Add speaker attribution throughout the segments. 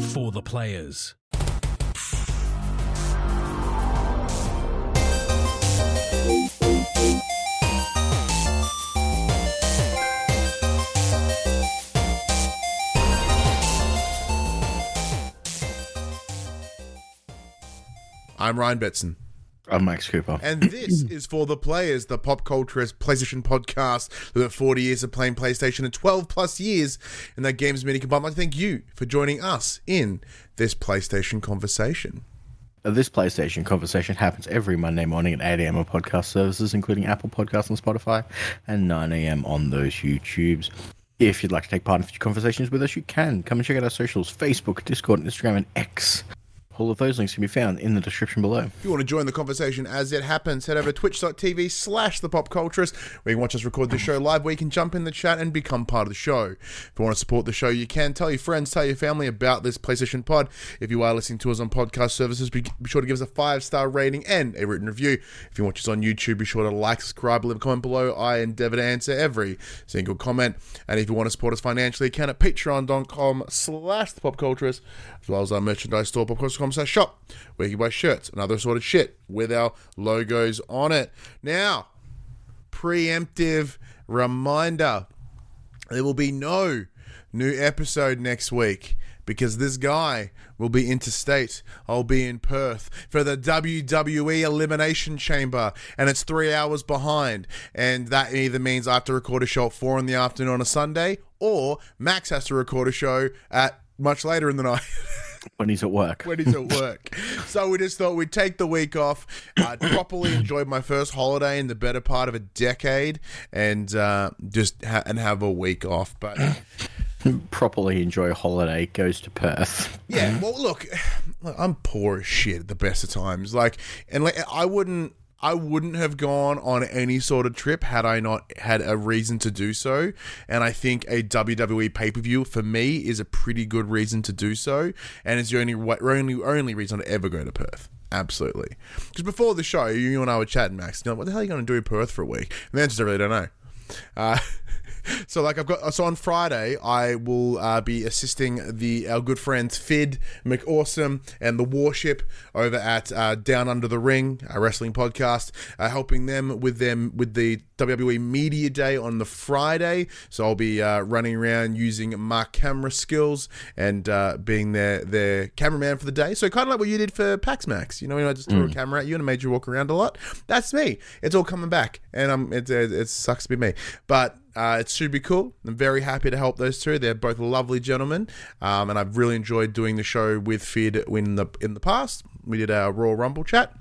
Speaker 1: for the players.
Speaker 2: I'm Ryan Betson.
Speaker 3: I'm Max Cooper.
Speaker 2: And this is for the players, the pop culturist PlayStation podcast with 40 years of playing PlayStation and 12 plus years in that games mini combined. To thank you for joining us in this PlayStation conversation.
Speaker 3: This PlayStation conversation happens every Monday morning at 8 a.m. on podcast services, including Apple Podcasts and Spotify, and 9 a.m. on those YouTubes. If you'd like to take part in future conversations with us, you can. Come and check out our socials Facebook, Discord, Instagram, and X. All of those links can be found in the description below.
Speaker 2: If you want to join the conversation as it happens, head over to twitch.tv slash the pop culturist where you can watch us record the show live, where you can jump in the chat and become part of the show. If you want to support the show, you can tell your friends, tell your family about this PlayStation pod. If you are listening to us on podcast services, be, sure to give us a five star rating and a written review. If you watch us on YouTube, be sure to like, subscribe, leave a comment below. I endeavor to answer every single comment. And if you want to support us financially, you can at patreon.com slash the pop culturist, as well as our merchandise store, popculturist.com slash shop, where you can buy shirts and other sort of shit with our logos on it. Now, preemptive reminder there will be no new episode next week because this guy will be interstate. I'll be in Perth for the WWE Elimination Chamber, and it's three hours behind. And that either means I have to record a show at four in the afternoon on a Sunday, or Max has to record a show at much later in the night.
Speaker 3: When he's at work.
Speaker 2: when he's at work. so we just thought we'd take the week off. Uh, properly enjoyed my first holiday in the better part of a decade, and uh, just ha- and have a week off. But
Speaker 3: Properly enjoy a holiday, goes to Perth.
Speaker 2: yeah, well, look, look, I'm poor as shit at the best of times. Like, and like, I wouldn't. I wouldn't have gone on any sort of trip had I not had a reason to do so. And I think a WWE pay per view for me is a pretty good reason to do so. And it's the only only only reason to ever go to Perth. Absolutely. Because before the show, you and I were chatting, Max. You know, what the hell are you going to do in Perth for a week? And the answer is I really don't know. Uh, so like I've got so on Friday I will uh, be assisting the our good friends Fid McAwesome and the Warship over at uh, Down Under the Ring, a wrestling podcast, uh, helping them with them with the WWE Media Day on the Friday. So I'll be uh, running around using my camera skills and uh, being their their cameraman for the day. So kind of like what you did for Pax Max, you know, know, I just threw a camera at you and made you walk around a lot. That's me. It's all coming back, and I'm it, it, it sucks to be me, but. Uh, it should be cool. I'm very happy to help those two. They're both lovely gentlemen, um, and I've really enjoyed doing the show with Fid in the in the past. We did our Royal Rumble chat,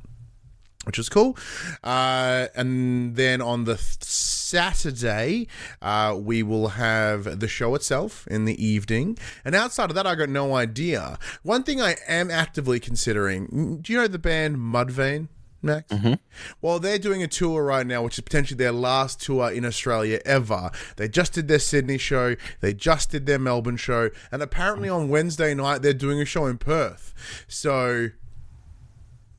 Speaker 2: which is cool. Uh, and then on the th- Saturday, uh, we will have the show itself in the evening. And outside of that, I got no idea. One thing I am actively considering. Do you know the band Mudvayne? Max? Well, they're doing a tour right now, which is potentially their last tour in Australia ever. They just did their Sydney show, they just did their Melbourne show, and apparently on Wednesday night they're doing a show in Perth. So,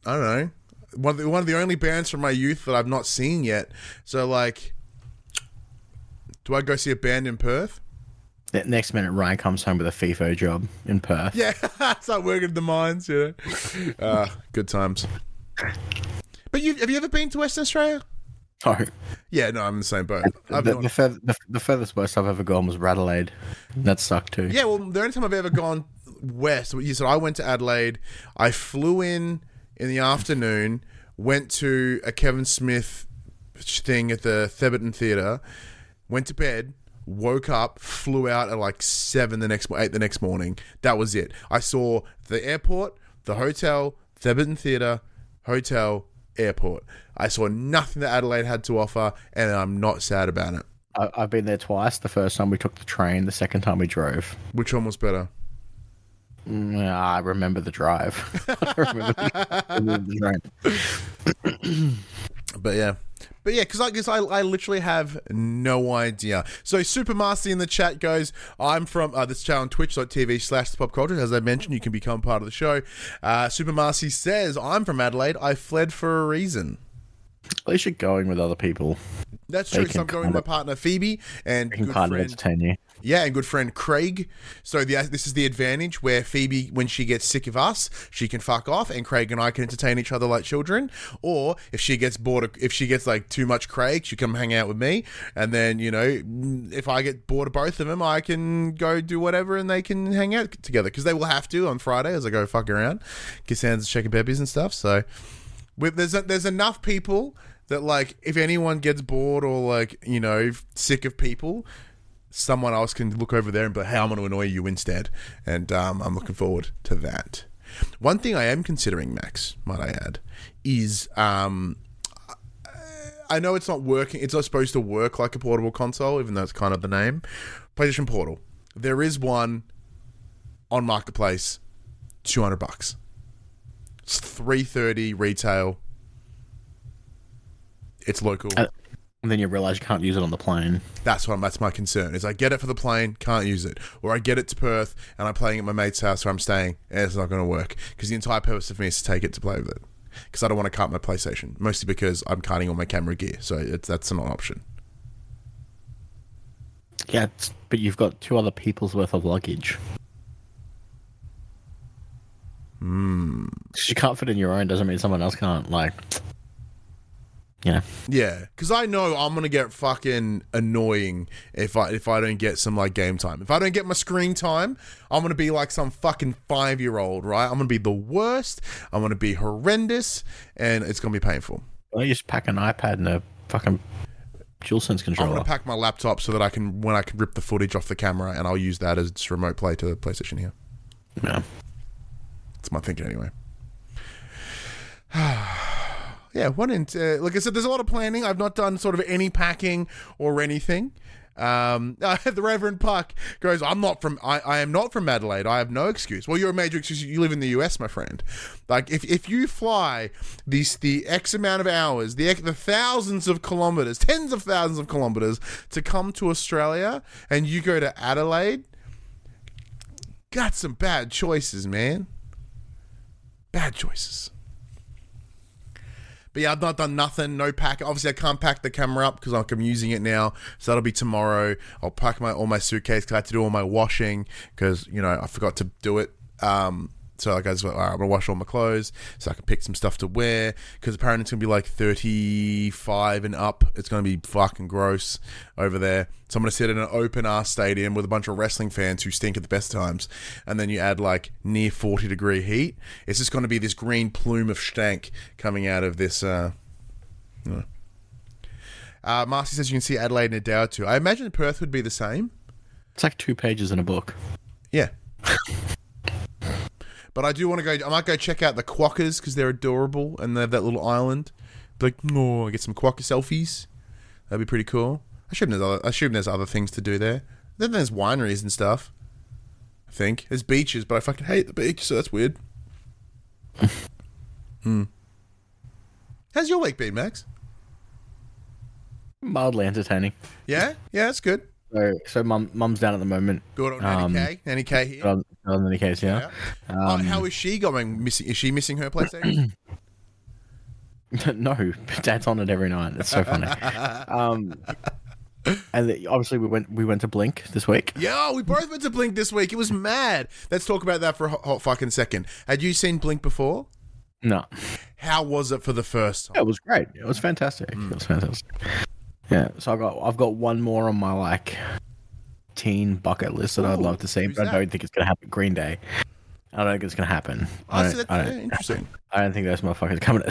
Speaker 2: I don't know. One of, the, one of the only bands from my youth that I've not seen yet. So, like, do I go see a band in Perth?
Speaker 3: The next minute, Ryan comes home with a FIFO job in Perth.
Speaker 2: Yeah, start working at the mines, you know. Uh, good times. But you have you ever been to Western Australia?
Speaker 3: Oh,
Speaker 2: Yeah, no, I'm in the same boat.
Speaker 3: The, the, the, the furthest west I've ever gone was Radelaide. That sucked too.
Speaker 2: Yeah, well, the only time I've ever gone west, you said I went to Adelaide. I flew in in the afternoon, went to a Kevin Smith thing at the Thebarton Theatre, went to bed, woke up, flew out at like seven the next eight the next morning. That was it. I saw the airport, the hotel, Thebarton Theatre, hotel, airport. I saw nothing that Adelaide had to offer, and I'm not sad about it.
Speaker 3: I, I've been there twice. The first time we took the train, the second time we drove.
Speaker 2: Which one was better?
Speaker 3: Mm, I remember the drive. I remember the, I remember the train.
Speaker 2: But yeah. But yeah, because I guess I, I literally have no idea. So Supermaster in the chat goes, I'm from uh, this channel on twitch.tv slash pop culture. As I mentioned, you can become part of the show. Uh, Supermaster says, I'm from Adelaide. I fled for a reason.
Speaker 3: At least you're going with other people.
Speaker 2: That's
Speaker 3: They
Speaker 2: true. So I'm going with my partner Phoebe and
Speaker 3: can
Speaker 2: good friend
Speaker 3: entertain you.
Speaker 2: Yeah, and good friend Craig. So the, this is the advantage where Phoebe, when she gets sick of us, she can fuck off, and Craig and I can entertain each other like children. Or if she gets bored, of, if she gets like too much Craig, she come hang out with me, and then you know, if I get bored of both of them, I can go do whatever, and they can hang out together because they will have to on Friday as I go fuck around, kiss hands, shaking babies and stuff. So with, there's there's enough people that like if anyone gets bored or like you know sick of people someone else can look over there and be like, hey, I'm going to annoy you instead. And um, I'm looking forward to that. One thing I am considering, Max, might I add, is um, I know it's not working. It's not supposed to work like a portable console, even though it's kind of the name. PlayStation Portal. There is one on Marketplace, two hundred bucks. It's three thirty retail. It's local.
Speaker 3: Uh, and then you realize you can't use it on the plane.
Speaker 2: That's what that's my concern. Is I get it for the plane, can't use it, or I get it to Perth and I'm playing at my mate's house where I'm staying, and it's not going to work because the entire purpose of me is to take it to play with it. Because I don't want to cut my PlayStation, mostly because I'm cutting all my camera gear, so it's that's not an option.
Speaker 3: Yeah, but you've got two other people's worth of luggage.
Speaker 2: Hmm.
Speaker 3: Because You can't fit in your own doesn't mean someone else can't. Like, yeah,
Speaker 2: Yeah, because I know I'm gonna get fucking annoying if I if I don't get some like game time. If I don't get my screen time, I'm gonna be like some fucking five year old, right? I'm gonna be the worst. I'm gonna be horrendous, and it's gonna be painful.
Speaker 3: you just pack an iPad and a fucking DualSense controller?
Speaker 2: I'm gonna pack my laptop so that I can when I can rip the footage off the camera, and I'll use that as remote play to the PlayStation here.
Speaker 3: yeah.
Speaker 2: That's my thinking anyway. yeah, one in uh, like I said, there's a lot of planning. I've not done sort of any packing or anything. Um, the Reverend Puck goes, "I'm not from. I, I am not from Adelaide. I have no excuse. Well, you're a major excuse. You live in the US, my friend. Like if, if you fly these the X amount of hours, the the thousands of kilometers, tens of thousands of kilometers to come to Australia, and you go to Adelaide, got some bad choices, man. Bad choices." But yeah, I've not done nothing. No pack. Obviously, I can't pack the camera up because I'm using it now. So that'll be tomorrow. I'll pack my all my suitcase because I had to do all my washing because you know I forgot to do it. Um, so like I was like, all right, I'm gonna wash all my clothes so I can pick some stuff to wear because apparently it's gonna be like 35 and up. It's gonna be fucking gross over there. So I'm gonna sit in an open ass stadium with a bunch of wrestling fans who stink at the best times, and then you add like near 40 degree heat. It's just gonna be this green plume of stank coming out of this. Uh, uh. Uh, Marcy says you can see Adelaide in a day or two. I imagine Perth would be the same.
Speaker 3: It's like two pages in a book.
Speaker 2: Yeah. but I do want to go. I might go check out the Quokkas because they're adorable and they have that little island. Be like, no, get some Quokka selfies. That'd be pretty cool. I assume there's other, I assume there's other things to do there. Then there's wineries and stuff. I think there's beaches, but I fucking hate the beach, so that's weird. hmm. How's your week been, Max?
Speaker 3: Mildly entertaining.
Speaker 2: Yeah, yeah, that's good.
Speaker 3: So, so mum, mum's down at the moment.
Speaker 2: Good on Nanny
Speaker 3: Um,
Speaker 2: K. Nanny K here.
Speaker 3: On, on any case, yeah.
Speaker 2: Oh,
Speaker 3: Um,
Speaker 2: how is she going? Missing? Is she missing her PlayStation?
Speaker 3: no, Dad's on it every night. It's so funny. um, and obviously we went we went to Blink this week.
Speaker 2: Yeah, we both went to Blink this week. It was mad. Let's talk about that for a hot, hot fucking second. Had you seen Blink before?
Speaker 3: No,
Speaker 2: How was it for the first time?
Speaker 3: it was great. It was fantastic. It was fantastic. Yeah. So I got I've got one more on my like teen bucket list that I'd love to see, but I don't think it's gonna happen. Green Day. I don't think it's gonna happen. I don't,
Speaker 2: see, that's
Speaker 3: I,
Speaker 2: yeah, interesting.
Speaker 3: I don't think those motherfuckers coming.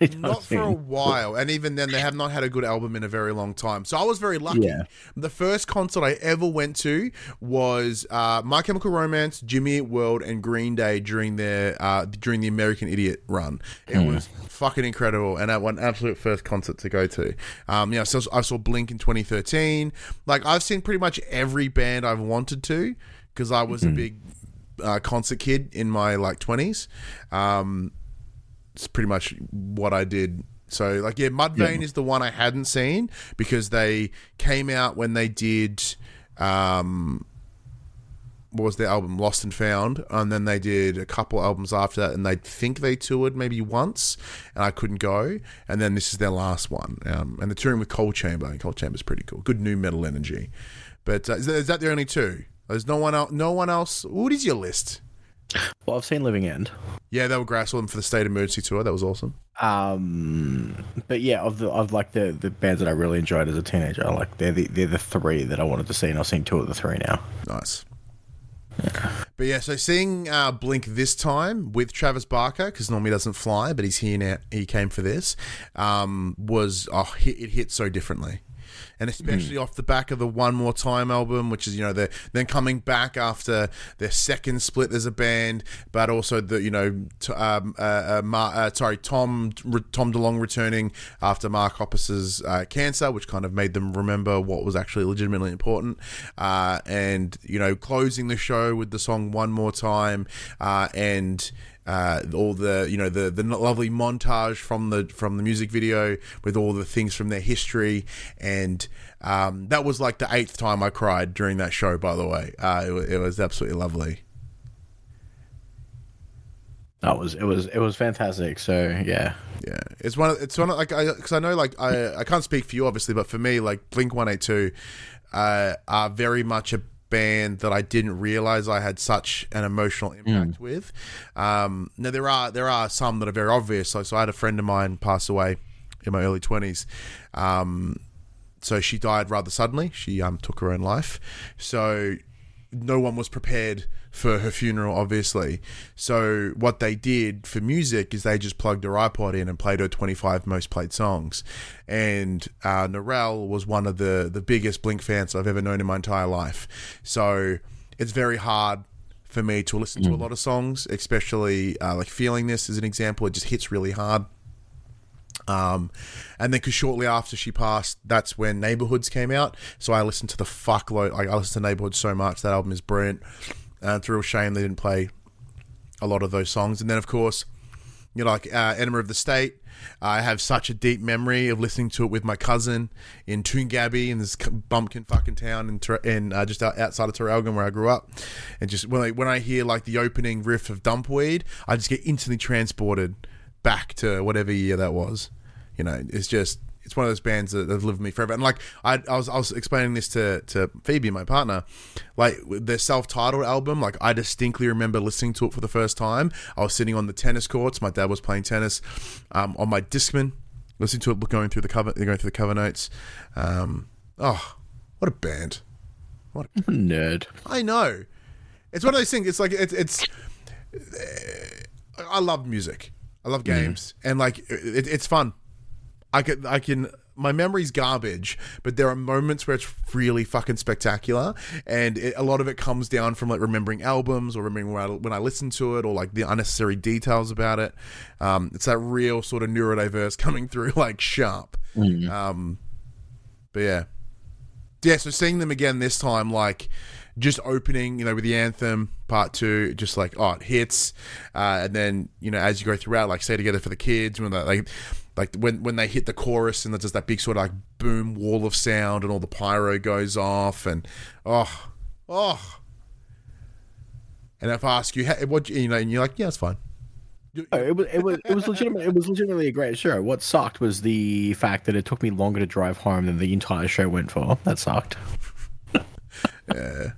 Speaker 3: anytime
Speaker 2: Not for a while, and even then, they have not had a good album in a very long time. So I was very lucky.
Speaker 3: Yeah.
Speaker 2: The first concert I ever went to was uh, My Chemical Romance, Jimmy Eat World, and Green Day during their uh, during the American Idiot run. It was fucking incredible, and that one absolute first concert to go to. Um, know, so I saw Blink in 2013. Like I've seen pretty much every band I've wanted to because I was a big uh, concert kid in my like 20s. Um, it's pretty much what I did. So like yeah, Mudvayne is the one I hadn't seen because they came out when they did um what was their album? Lost and Found. And then they did a couple albums after that and they think they toured maybe once and I couldn't go. And then this is their last one. Um, and they're touring with Coal Chamber and Coal Chamber's pretty cool. Good new metal energy. But uh, is, that, is that the only two? There's no one else. No one else. What is your list?
Speaker 3: Well, I've seen Living End.
Speaker 2: Yeah, they were Grassland for the State Emergency Tour. That was awesome.
Speaker 3: Um, but yeah, of the of like the, the bands that I really enjoyed as a teenager, I like they're the they're the three that I wanted to see, and I've seen two of the three now.
Speaker 2: Nice. But yeah, so seeing uh, Blink this time with Travis Barker because normally he doesn't fly, but he's here now. He came for this. Um, was oh, it hit so differently and especially mm. off the back of the One More Time album, which is you know they're then coming back after their second split as a band, but also the you know t- um, uh, uh, Mar- uh, sorry Tom Tom DeLonge returning after Mark Hoppus's uh, cancer, which kind of made them remember what was actually legitimately important, uh, and you know closing the show with the song One More Time, uh, and uh, all the you know the the lovely montage from the from the music video with all the things from their history. And um, that was like the eighth time I cried during that show by the way. Uh, it, it was absolutely lovely.
Speaker 3: That was it was it was fantastic. So yeah.
Speaker 2: Yeah. It's one of, it's one of, like I because I know like I I can't speak for you obviously but for me like Blink 182 uh, are very much a band that I didn't realize I had such an emotional impact mm. with. Um, now there are there are some that are very obvious. So, so I had a friend of mine pass away in my early twenties. Um, so she died rather suddenly. She um, took her own life. So no one was prepared for her funeral, obviously. So what they did for music is they just plugged her iPod in and played her 25 most played songs. And uh, Narelle was one of the the biggest Blink fans I've ever known in my entire life. So it's very hard for me to listen to a mm. lot of songs, especially uh, like feeling this as an example. It just hits really hard. Um, and then because shortly after she passed, that's when Neighborhoods came out. So I listened to the fuckload. Like I listened to Neighborhoods so much. That album is brilliant. Uh, it's a real shame they didn't play a lot of those songs. And then of course, you know, like uh, Enema of the State. I have such a deep memory of listening to it with my cousin in Toongabbie in this bumpkin fucking town in, in uh, just outside of Traralgon where I grew up. And just when I, when I hear like the opening riff of Dumpweed, I just get instantly transported back to whatever year that was. You know, it's just it's one of those bands that have lived with me forever. And like I, I was I was explaining this to to Phoebe, my partner, like their self titled album. Like I distinctly remember listening to it for the first time. I was sitting on the tennis courts. My dad was playing tennis um, on my Discman, listening to it, going through the cover, going through the cover notes. Um, oh, what a band!
Speaker 3: What a nerd!
Speaker 2: I know. It's one of those things. It's like it's it's. I love music. I love mm-hmm. games, mm. and like it, it's fun. I can I can my memory's garbage, but there are moments where it's really fucking spectacular, and it, a lot of it comes down from like remembering albums or remembering when I, when I listen to it or like the unnecessary details about it. Um, it's that real sort of neurodiverse coming through like sharp. Mm. Um, but yeah, yeah. So seeing them again this time, like just opening, you know, with the anthem part two, just like oh, it hits, uh, and then you know as you go throughout, like stay together for the kids when they like like when when they hit the chorus and there's just that big sort of like boom wall of sound and all the pyro goes off and oh oh. And if I ask you what you know and you're like yeah it's fine.
Speaker 3: Oh, it was it was it was legitimate it was legitimately a great show. What sucked was the fact that it took me longer to drive home than the entire show went for. That sucked.
Speaker 2: Yeah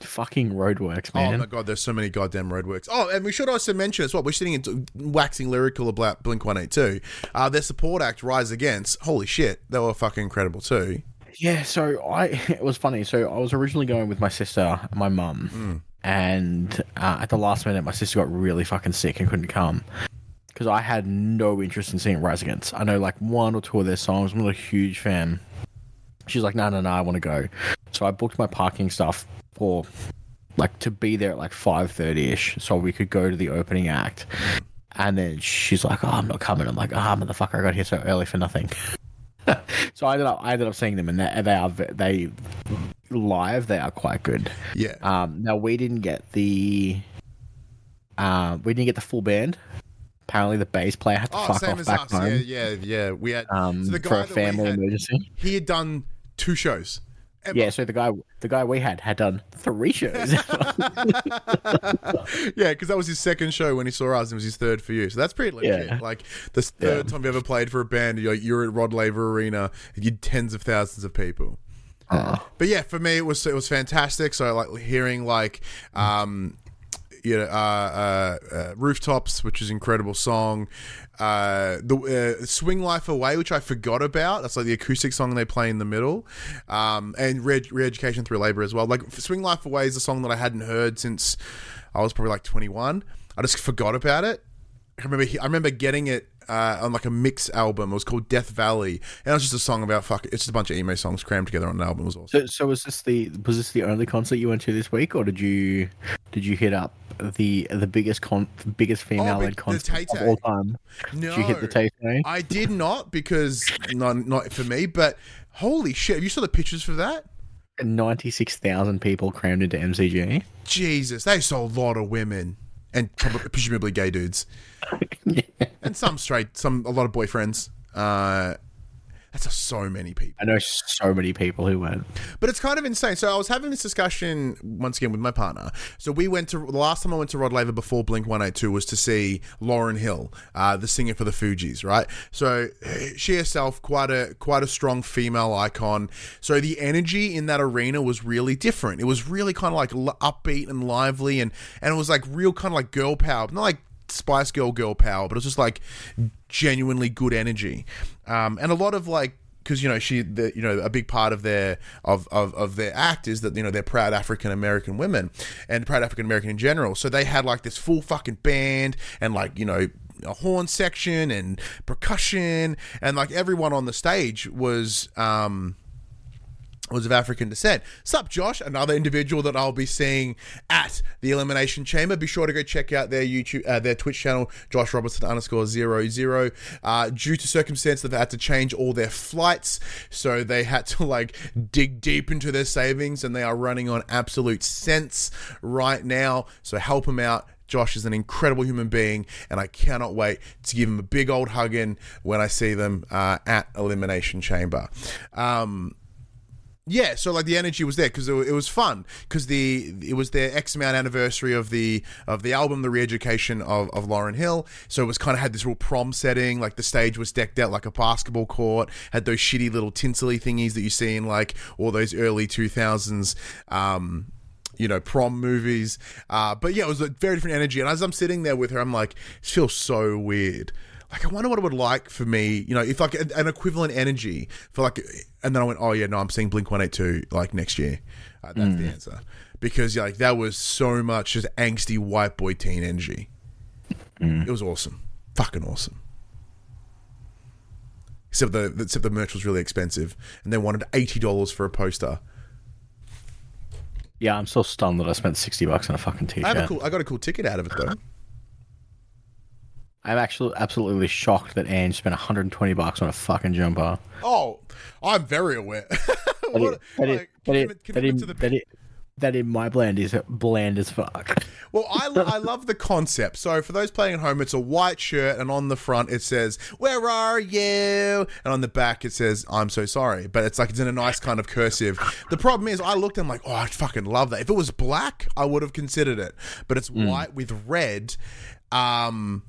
Speaker 3: fucking roadworks, man.
Speaker 2: Oh my god, there's so many goddamn roadworks. Oh, and we should also mention as well. We're sitting into waxing lyrical about Blink One Eight Two. Uh, their support act, Rise Against. Holy shit, they were fucking incredible too.
Speaker 3: Yeah, so I it was funny. So I was originally going with my sister and my mum, mm. and uh, at the last minute, my sister got really fucking sick and couldn't come because I had no interest in seeing Rise Against. I know like one or two of their songs. I'm not a huge fan. She's like, no, no, no, I want to go. So I booked my parking stuff for like to be there at like 5.30 ish so we could go to the opening act and then she's like oh i'm not coming i'm like ah oh, motherfucker i got here so early for nothing so i ended up i ended up seeing them and they, they are they live they are quite good
Speaker 2: yeah
Speaker 3: um now we didn't get the uh, we didn't get the full band apparently the bass player had to oh, fuck off back us. home.
Speaker 2: Yeah, yeah, yeah. We had
Speaker 3: um, so for a family had, emergency.
Speaker 2: He had done two shows.
Speaker 3: Ever. Yeah, so the guy the guy we had had done three shows.
Speaker 2: yeah, because that was his second show when he saw us, and it was his third for you. So that's pretty legit. Yeah. Like the third yeah. time you ever played for a band, you're, you're at Rod Laver Arena, you tens of thousands of people. But yeah, for me it was it was fantastic. So like hearing like um you know, uh, uh, uh, rooftops, which is an incredible song. Uh, the uh, swing life away, which I forgot about. That's like the acoustic song they play in the middle, um, and Re- Re-education through labor as well. Like swing life away is a song that I hadn't heard since I was probably like twenty one. I just forgot about it. I remember I remember getting it uh, on like a mix album. It was called Death Valley, and it was just a song about fuck. It's just a bunch of emo songs crammed together on an album. It was awesome.
Speaker 3: So, so was this the was this the only concert you went to this week, or did you did you hit up the the biggest con biggest female led concert of all time?
Speaker 2: No,
Speaker 3: Did you hit the Tay Tay?
Speaker 2: I did not because not not for me. But holy shit, have you saw the pictures for that?
Speaker 3: Ninety six thousand people crammed into MCG.
Speaker 2: Jesus, they saw a lot of women and probably, presumably gay dudes,
Speaker 3: yeah.
Speaker 2: and some straight, some a lot of boyfriends. Uh, that's so many people.
Speaker 3: I know so many people who went.
Speaker 2: But it's kind of insane. So I was having this discussion once again with my partner. So we went to the last time I went to Rod Laver before Blink One Eight Two was to see Lauryn Hill, uh, the singer for the Fugees, right? So she herself quite a quite a strong female icon. So the energy in that arena was really different. It was really kind of like upbeat and lively, and and it was like real kind of like girl power, not like Spice Girl girl power, but it was just like genuinely good energy, um, and a lot of like because you know she the, you know a big part of their of, of of their act is that you know they're proud African American women and proud African American in general. So they had like this full fucking band and like you know a horn section and percussion and like everyone on the stage was um was of African descent. Sup, Josh? Another individual that I'll be seeing at the Elimination Chamber. Be sure to go check out their YouTube, uh, their Twitch channel, Josh Robertson underscore zero zero. Uh, due to circumstance, they've had to change all their flights, so they had to like dig deep into their savings, and they are running on absolute cents right now. So help them out. Josh is an incredible human being, and I cannot wait to give him a big old hug in when I see them uh, at Elimination Chamber. Um, yeah, so like the energy was there because it, was fun because the it was their X amount anniversary of the of the album, the re-education of, of Lauryn Hill. So it was kind of had this real prom setting. Like the stage was decked out like a basketball court, had those shitty little tinsely thingies that you see in like all those early two thousands. Um, you know, prom movies. Uh, but yeah, it was a very different energy. And as I'm sitting there with her, I'm like, it feels so weird. Like, I wonder what it would like for me, you know, if like an equivalent energy for like, and then I went, oh yeah, no, I'm seeing Blink 182 like next year. Uh, that's the answer. Because like that was so much just angsty white boy teen energy. It was awesome. Fucking awesome. Except the except the merch was really expensive, and they wanted eighty dollars for a poster.
Speaker 3: Yeah, I'm so stunned that I spent sixty bucks on a fucking
Speaker 2: I
Speaker 3: t-shirt.
Speaker 2: cool. I got a cool ticket out of it though.
Speaker 3: I'm actually absolutely shocked that Ange spent 120 bucks on a fucking jumper.
Speaker 2: Oh, I'm very aware.
Speaker 3: That,
Speaker 2: What-
Speaker 3: that,
Speaker 2: like,
Speaker 3: it, that, it,
Speaker 2: commitment-
Speaker 3: that,
Speaker 2: commitment
Speaker 3: it,
Speaker 2: to the
Speaker 3: that, it, that in my blend is bland as fuck.
Speaker 2: Well, I, I love the concept. So, for those playing at home, it's a white shirt, and on the front it says, Where are you? And on the back it says, I'm so sorry. But it's like it's in a nice kind of cursive. The problem is, I looked and I'm like, Oh, I fucking love that. If it was black, I would have considered it. But it's white with red. Um,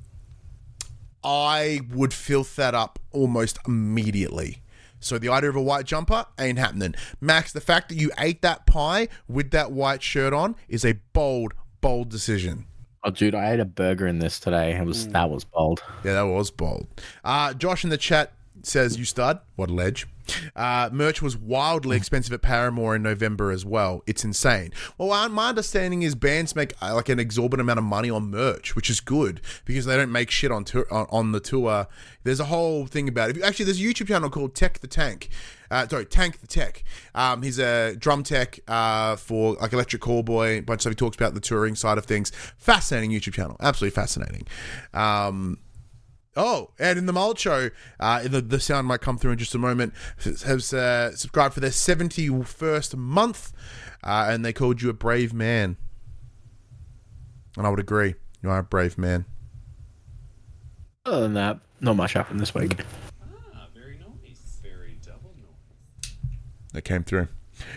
Speaker 2: I would filth that up almost immediately. So the idea of a white jumper ain't happening. Max, the fact that you ate that pie with that white shirt on is a bold, bold decision.
Speaker 3: Oh, dude, I ate a burger in this today. It was that was bold.
Speaker 2: Yeah, that was bold. Uh, Josh in the chat says, You stud. What a ledge. Uh, merch was wildly expensive at Paramore in November as well. It's insane. Well, my understanding is bands make uh, like an exorbitant amount of money on merch, which is good because they don't make shit on tour, on, on the tour. There's a whole thing about it. Actually, there's a YouTube channel called Tech the Tank. Uh, sorry, Tank the Tech. Um, he's a drum tech uh, for like Electric Callboy. A bunch of stuff. He talks about the touring side of things. Fascinating YouTube channel. Absolutely fascinating. Um, Oh, and in the Mullet Show, uh, the, the sound might come through in just a moment, has uh, subscribed for their 71st month, uh, and they called you a brave man. And I would agree. You are a brave man.
Speaker 3: Other than that, not much happened this week.
Speaker 1: Ah, very nice. Very double noise.
Speaker 2: that came through.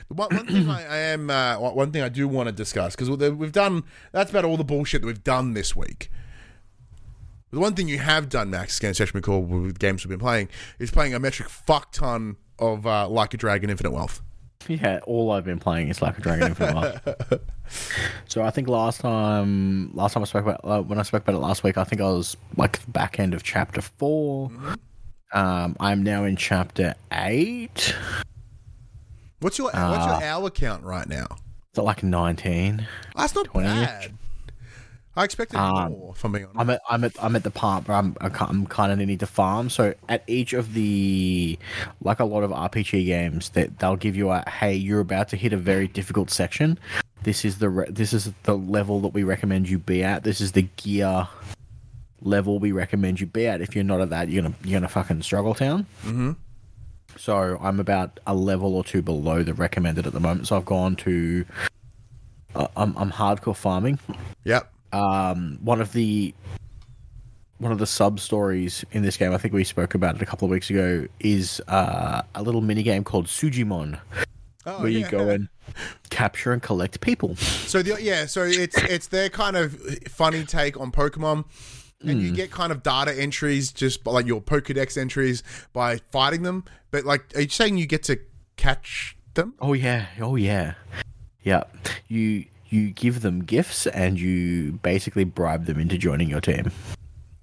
Speaker 2: One, one thing I, I am, uh, one one thing I do want to discuss because we've done that's about all the bullshit that we've done this week. The one thing you have done, Max, against Josh McCall with games we've been playing, is playing a metric fuck ton of uh, Like a Dragon Infinite Wealth.
Speaker 3: Yeah, all I've been playing is Like a Dragon Infinite. Wealth. so I think last time, last time I spoke about uh, when I spoke about it last week, I think I was like the back end of chapter 4 Um, I'm now in chapter eight.
Speaker 2: What's your what's your hour count right now?
Speaker 3: So like nineteen.
Speaker 2: That's not
Speaker 3: 20 -ish.
Speaker 2: bad. I expected
Speaker 3: Um,
Speaker 2: more. If I'm being honest.
Speaker 3: I'm at I'm at I'm at the part where I'm I'm kind of needing to farm. So at each of the like a lot of RPG games, that they'll give you a hey, you're about to hit a very difficult section. This is the re- this is the level that we recommend you be at. This is the gear level we recommend you be at. If you're not at that, you're gonna you're gonna fucking struggle town. Mm-hmm. So I'm about a level or two below the recommended at the moment. So I've gone to uh, I'm I'm hardcore farming
Speaker 2: Yep.
Speaker 3: Um, one of the one of the sub stories in this game, I think we spoke about it a couple of weeks ago, is uh, a little mini game called Sujimon,
Speaker 2: Oh,
Speaker 3: where you go and capture and collect people.
Speaker 2: So the, yeah, so it's it's their kind of funny take on Pokemon, and
Speaker 3: Hmm.
Speaker 2: you get kind of data entries just like your Pokedex entries by fighting them. But like, are you saying you get to catch them?
Speaker 3: Oh yeah, oh yeah, yeah. You you give them gifts and you basically bribe them into joining your team.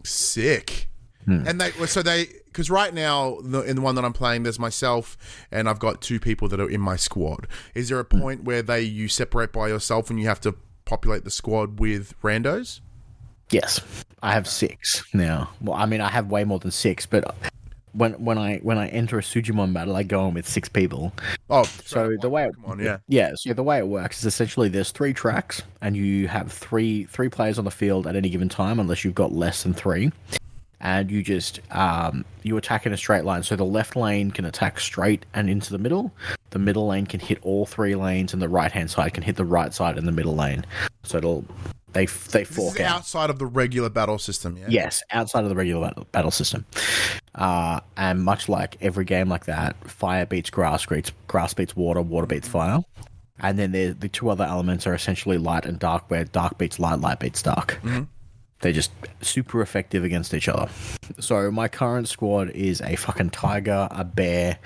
Speaker 2: Sick.
Speaker 3: Hmm.
Speaker 2: And they so they because right now in the one that I'm playing, there's myself and I've got two people that are in my squad. Is there a
Speaker 3: Hmm.
Speaker 2: point where they you separate by yourself and you have to populate the squad with randos?
Speaker 3: Yes, I have six now. Well, I mean, I have way more than six, but when when I when I enter a Sujimon battle, I go in with six people.
Speaker 2: Oh,
Speaker 3: So the way it,
Speaker 2: Pokemon, yeah.
Speaker 3: yeah, so the way it works is essentially there's three tracks, and you have three three players on the field at any given time, unless you've got less than three. And you just um, you attack in a straight line. So the left lane can attack straight and into the middle. The middle lane can hit all three lanes, and the right hand side can hit the right side and the middle lane. So it'll they they
Speaker 2: This
Speaker 3: fork
Speaker 2: is
Speaker 3: out.
Speaker 2: outside of the regular battle system, yeah.
Speaker 3: Yes, outside of the regular battle, battle system. Uh, and much like every game like that, fire beats grass, beats, grass beats water, water beats fire. And then the the two other elements are essentially light and dark, where dark beats light, light beats dark. They're just super effective against each other. So my current squad is a fucking tiger, a bear,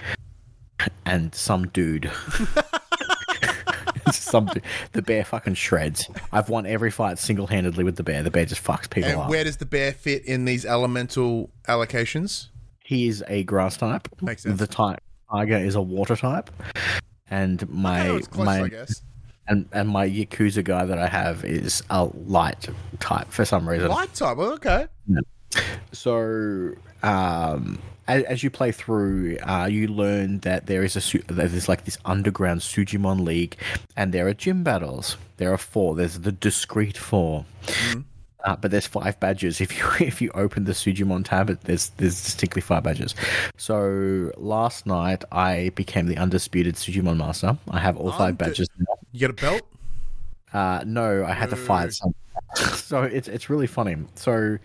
Speaker 3: and some dude. some the bear fucking shreds. I've won every fight single handedly with the bear. The bear just fucks people
Speaker 2: And
Speaker 3: up.
Speaker 2: where does the bear fit in these elemental allocations?
Speaker 3: He is a grass type.
Speaker 2: Makes sense.
Speaker 3: The type tiger is a water type, and my
Speaker 2: close,
Speaker 3: my
Speaker 2: I guess.
Speaker 3: and and my yakuza guy that I have is a light type for some reason.
Speaker 2: Light type. well, Okay.
Speaker 3: So, um, as, as you play through, uh, you learn that there is a there's like this underground Sujimon League, and there are gym battles. There are four. There's the discrete 4 Uh, but there's five badges. If you if you open the Sujimon tab, it- there's there's distinctly five badges. So last night I became the undisputed Sujimon master. I have all five badges. now.
Speaker 2: You get a belt?
Speaker 3: Uh, no, I had to fight some. So it's it's really funny. So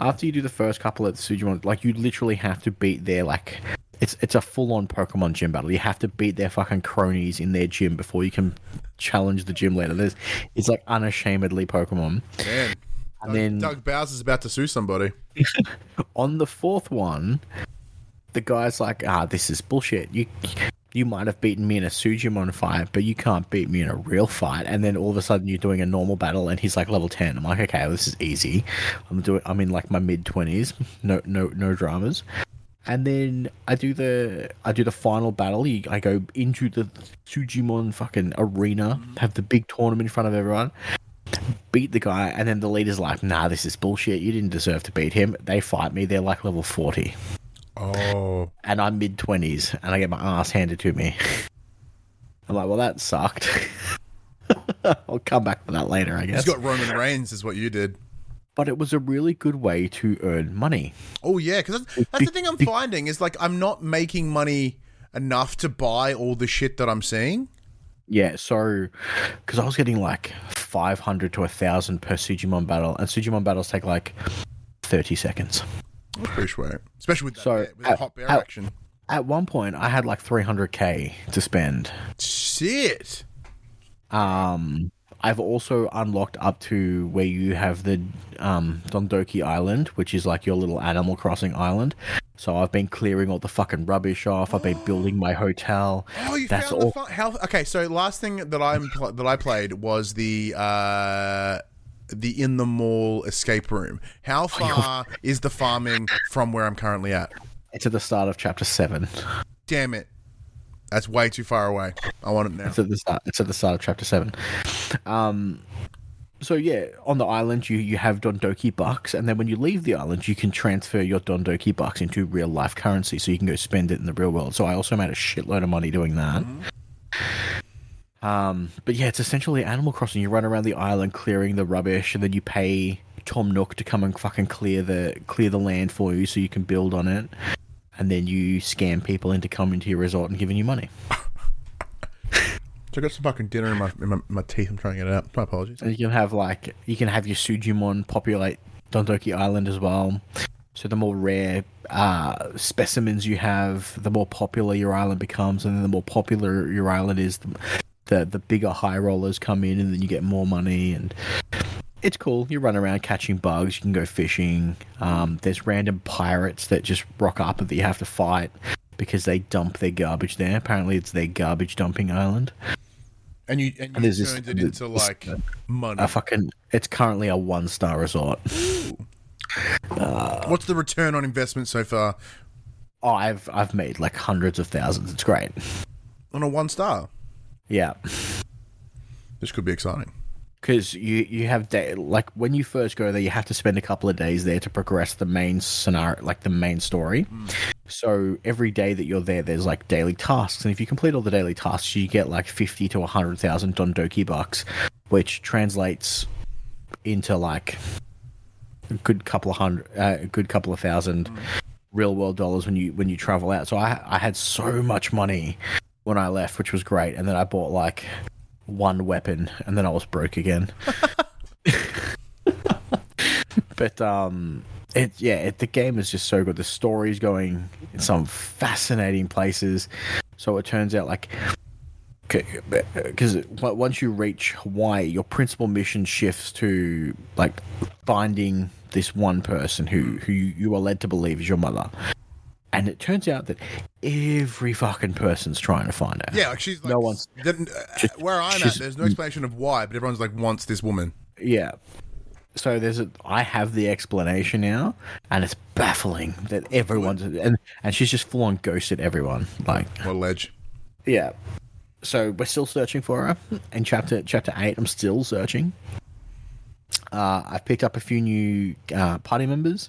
Speaker 3: after you do the first couple of Sujimon, like you literally have to beat their like it's it's a full on Pokemon gym battle. You have to beat their fucking cronies in their gym before you can challenge the gym leader. There's it's like unashamedly Pokemon.
Speaker 2: Man.
Speaker 3: And then
Speaker 2: Doug Bowser's about to sue somebody.
Speaker 3: on the fourth one, the guy's like, ah, this is bullshit. You you might have beaten me in a Sujimon fight, but you can't beat me in a real fight. And then all of a sudden you're doing a normal battle and he's like level ten. I'm like, okay, this is easy. I'm doing I'm in like my mid twenties. No no no dramas. And then I do the I do the final battle. I go into the Sujimon fucking arena, have the big tournament in front of everyone beat the guy, and then the leader's like, nah, this is bullshit. You didn't deserve to beat him. They fight me. They're like level 40.
Speaker 2: Oh.
Speaker 3: And I'm mid 20s, and I get my ass handed to me. I'm like, well, that sucked. I'll come back to that later, I
Speaker 2: He's
Speaker 3: guess.
Speaker 2: got Roman Reigns, is what you did.
Speaker 3: But it was a really good way to earn money.
Speaker 2: Oh yeah, because that's, that's the thing I'm finding is like I'm not making money enough to buy all the shit that I'm seeing.
Speaker 3: Yeah, so because I was getting like 500 to 1,000 per Sujimon battle, and Sujimon battles take like 30 seconds.
Speaker 2: That's pretty sweet, especially with that
Speaker 3: So,
Speaker 2: bear, with the
Speaker 3: uh,
Speaker 2: hot bear
Speaker 3: uh,
Speaker 2: action.
Speaker 3: At one point, I had like 300k to spend.
Speaker 2: Shit.
Speaker 3: Um, I've also unlocked up to where you have the um, Dondoko Island, which is like your little Animal Crossing island, So I've been clearing all the fucking rubbish off. I've been building my hotel.
Speaker 2: Oh, you
Speaker 3: That's
Speaker 2: found
Speaker 3: all.
Speaker 2: the fun- how? Okay, so last thing that I'm pl- that I played was the uh, the in the mall escape room. How far is the farming from where I'm currently at?
Speaker 3: It's at the start of chapter seven.
Speaker 2: Damn it, that's way too far away. I want it now.
Speaker 3: It's at the start. It's at the start of chapter seven. Um, so yeah, on the island you you have Dondoko bucks, and then when you leave the island, you can transfer your Dondoko bucks into real life currency, so you can go spend it in the real world. So I also made a shitload of money doing that. Um, but yeah, it's essentially Animal Crossing. You run around the island clearing the rubbish, and then you pay Tom Nook to come and fucking clear the clear the land for you, so you can build on it. And then you scam people into coming to your resort and giving you money.
Speaker 2: So I got some fucking dinner in my in my, my teeth. I'm trying to get it out. My apologies.
Speaker 3: And you can have like you can have your Sujimon populate Dondoko Island as well. So the more rare uh, specimens you have, the more popular your island becomes, and then the more popular your island is, the the, the bigger high rollers come in, and then you get more money. And it's cool. You run around catching bugs. You can go fishing. Um, there's random pirates that just rock up that you have to fight because they dump their garbage there. Apparently, it's their garbage dumping island.
Speaker 2: And you and you
Speaker 3: And there's this-
Speaker 2: turned it into like money.
Speaker 3: A fucking. It's currently a one star resort.
Speaker 2: What's the return on investment so far
Speaker 3: Oh, I've I've made like hundreds of thousands. It's great.
Speaker 2: on a one star?
Speaker 3: Yeah,
Speaker 2: This could be exciting.
Speaker 3: because you you have day like when you first go there, you have to spend a couple of days there to progress the main scenario, like the main story. So every day that you're there, there's like daily tasks, and if you complete all the daily tasks, you get like fifty to hundred thousand Dondoko bucks, which translates into like a good couple of hundred, uh, a good couple of thousand real world dollars when you when you travel out. So I I had so much money when I left, which was great, and then I bought like one weapon, and then I was broke again. but um, it yeah, it, the game is just so good. The story's going in some fascinating places. So it turns out like because once you reach Hawaii, your principal mission shifts to like finding this one person who who you are led to believe is your mother. And it turns out that every fucking person's trying to find her.
Speaker 2: Yeah, like she's like
Speaker 3: No one's-
Speaker 2: didn't- uh,
Speaker 3: Just-
Speaker 2: where I'm at. There's no explanation of why, but everyone's like wants this woman.
Speaker 3: Yeah. So there's a I have the explanation now, and it's baffling that everyone's and and she's just full on ghosted everyone. Like
Speaker 2: What a ledge.
Speaker 3: yeah. So we're still searching for her. In chapter chapter eight, I'm still searching. Uh, I've picked up a few new uh, party members.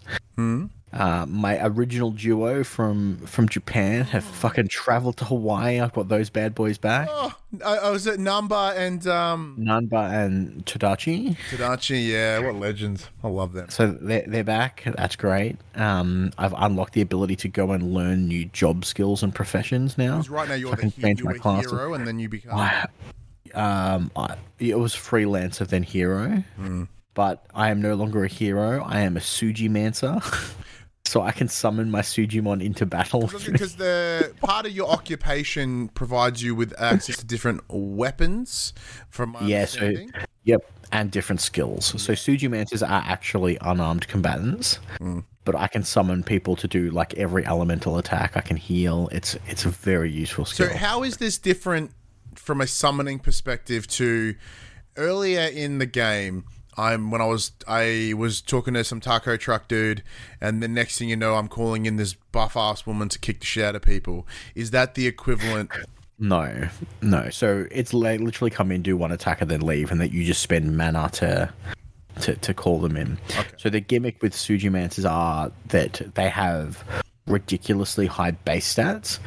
Speaker 3: Uh, my original duo from from Japan have fucking traveled to Hawaii. I've got those bad boys back.
Speaker 2: Oh, I, I was at Nanba and um,
Speaker 3: Nanba and Tadachi.
Speaker 2: Tadachi. Yeah, what legends. I love them.
Speaker 3: So they're, they're back. That's great. Um, I've unlocked the ability to go and learn new job skills and professions now.
Speaker 2: Right now you're
Speaker 3: I
Speaker 2: the he-
Speaker 3: class.
Speaker 2: hero, and then you become.
Speaker 3: I, um, I, it was freelancer then hero, but I am no longer a hero. I am a Suji Mancer. so I can summon my Sujimon into battle.
Speaker 2: Because the part of your occupation provides you with access to different weapons, from my
Speaker 3: yeah, so yep, and different skills. So Sujimancers are actually unarmed combatants, mm. but I can summon people to do like every elemental attack. I can heal. It's it's a very useful skill.
Speaker 2: So how is this different from a summoning perspective to earlier in the game? I'm when I was I was talking to some taco truck dude, and the next thing you know, I'm calling in this buff ass woman to kick the shit out of people. Is that the equivalent?
Speaker 3: No, no. So it's like literally come in, do one attack, and then leave, and that you just spend mana to to, to call them in. So the gimmick with Sujimancers are that they have ridiculously high base stats.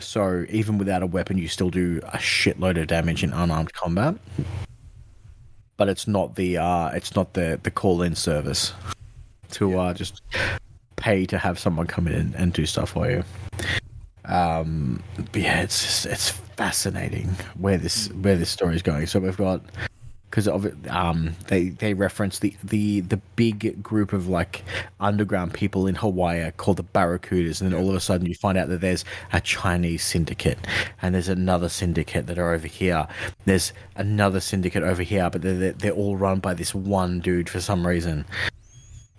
Speaker 3: So even without a weapon, you still do a shitload of damage in unarmed combat. But it's not the uh, it's not the the call in service to uh, just pay to have someone come in and do stuff for you. Um, but yeah, it's just, it's fascinating where this where this story is going. So we've got because of um, they they reference the the the big group of like underground people in Hawaii called the Barracudas, and then all of a sudden you find out that there's a Chinese syndicate, and there's another syndicate that are over here. There's another syndicate over here, but they're they're, they're all run by this one dude for some reason.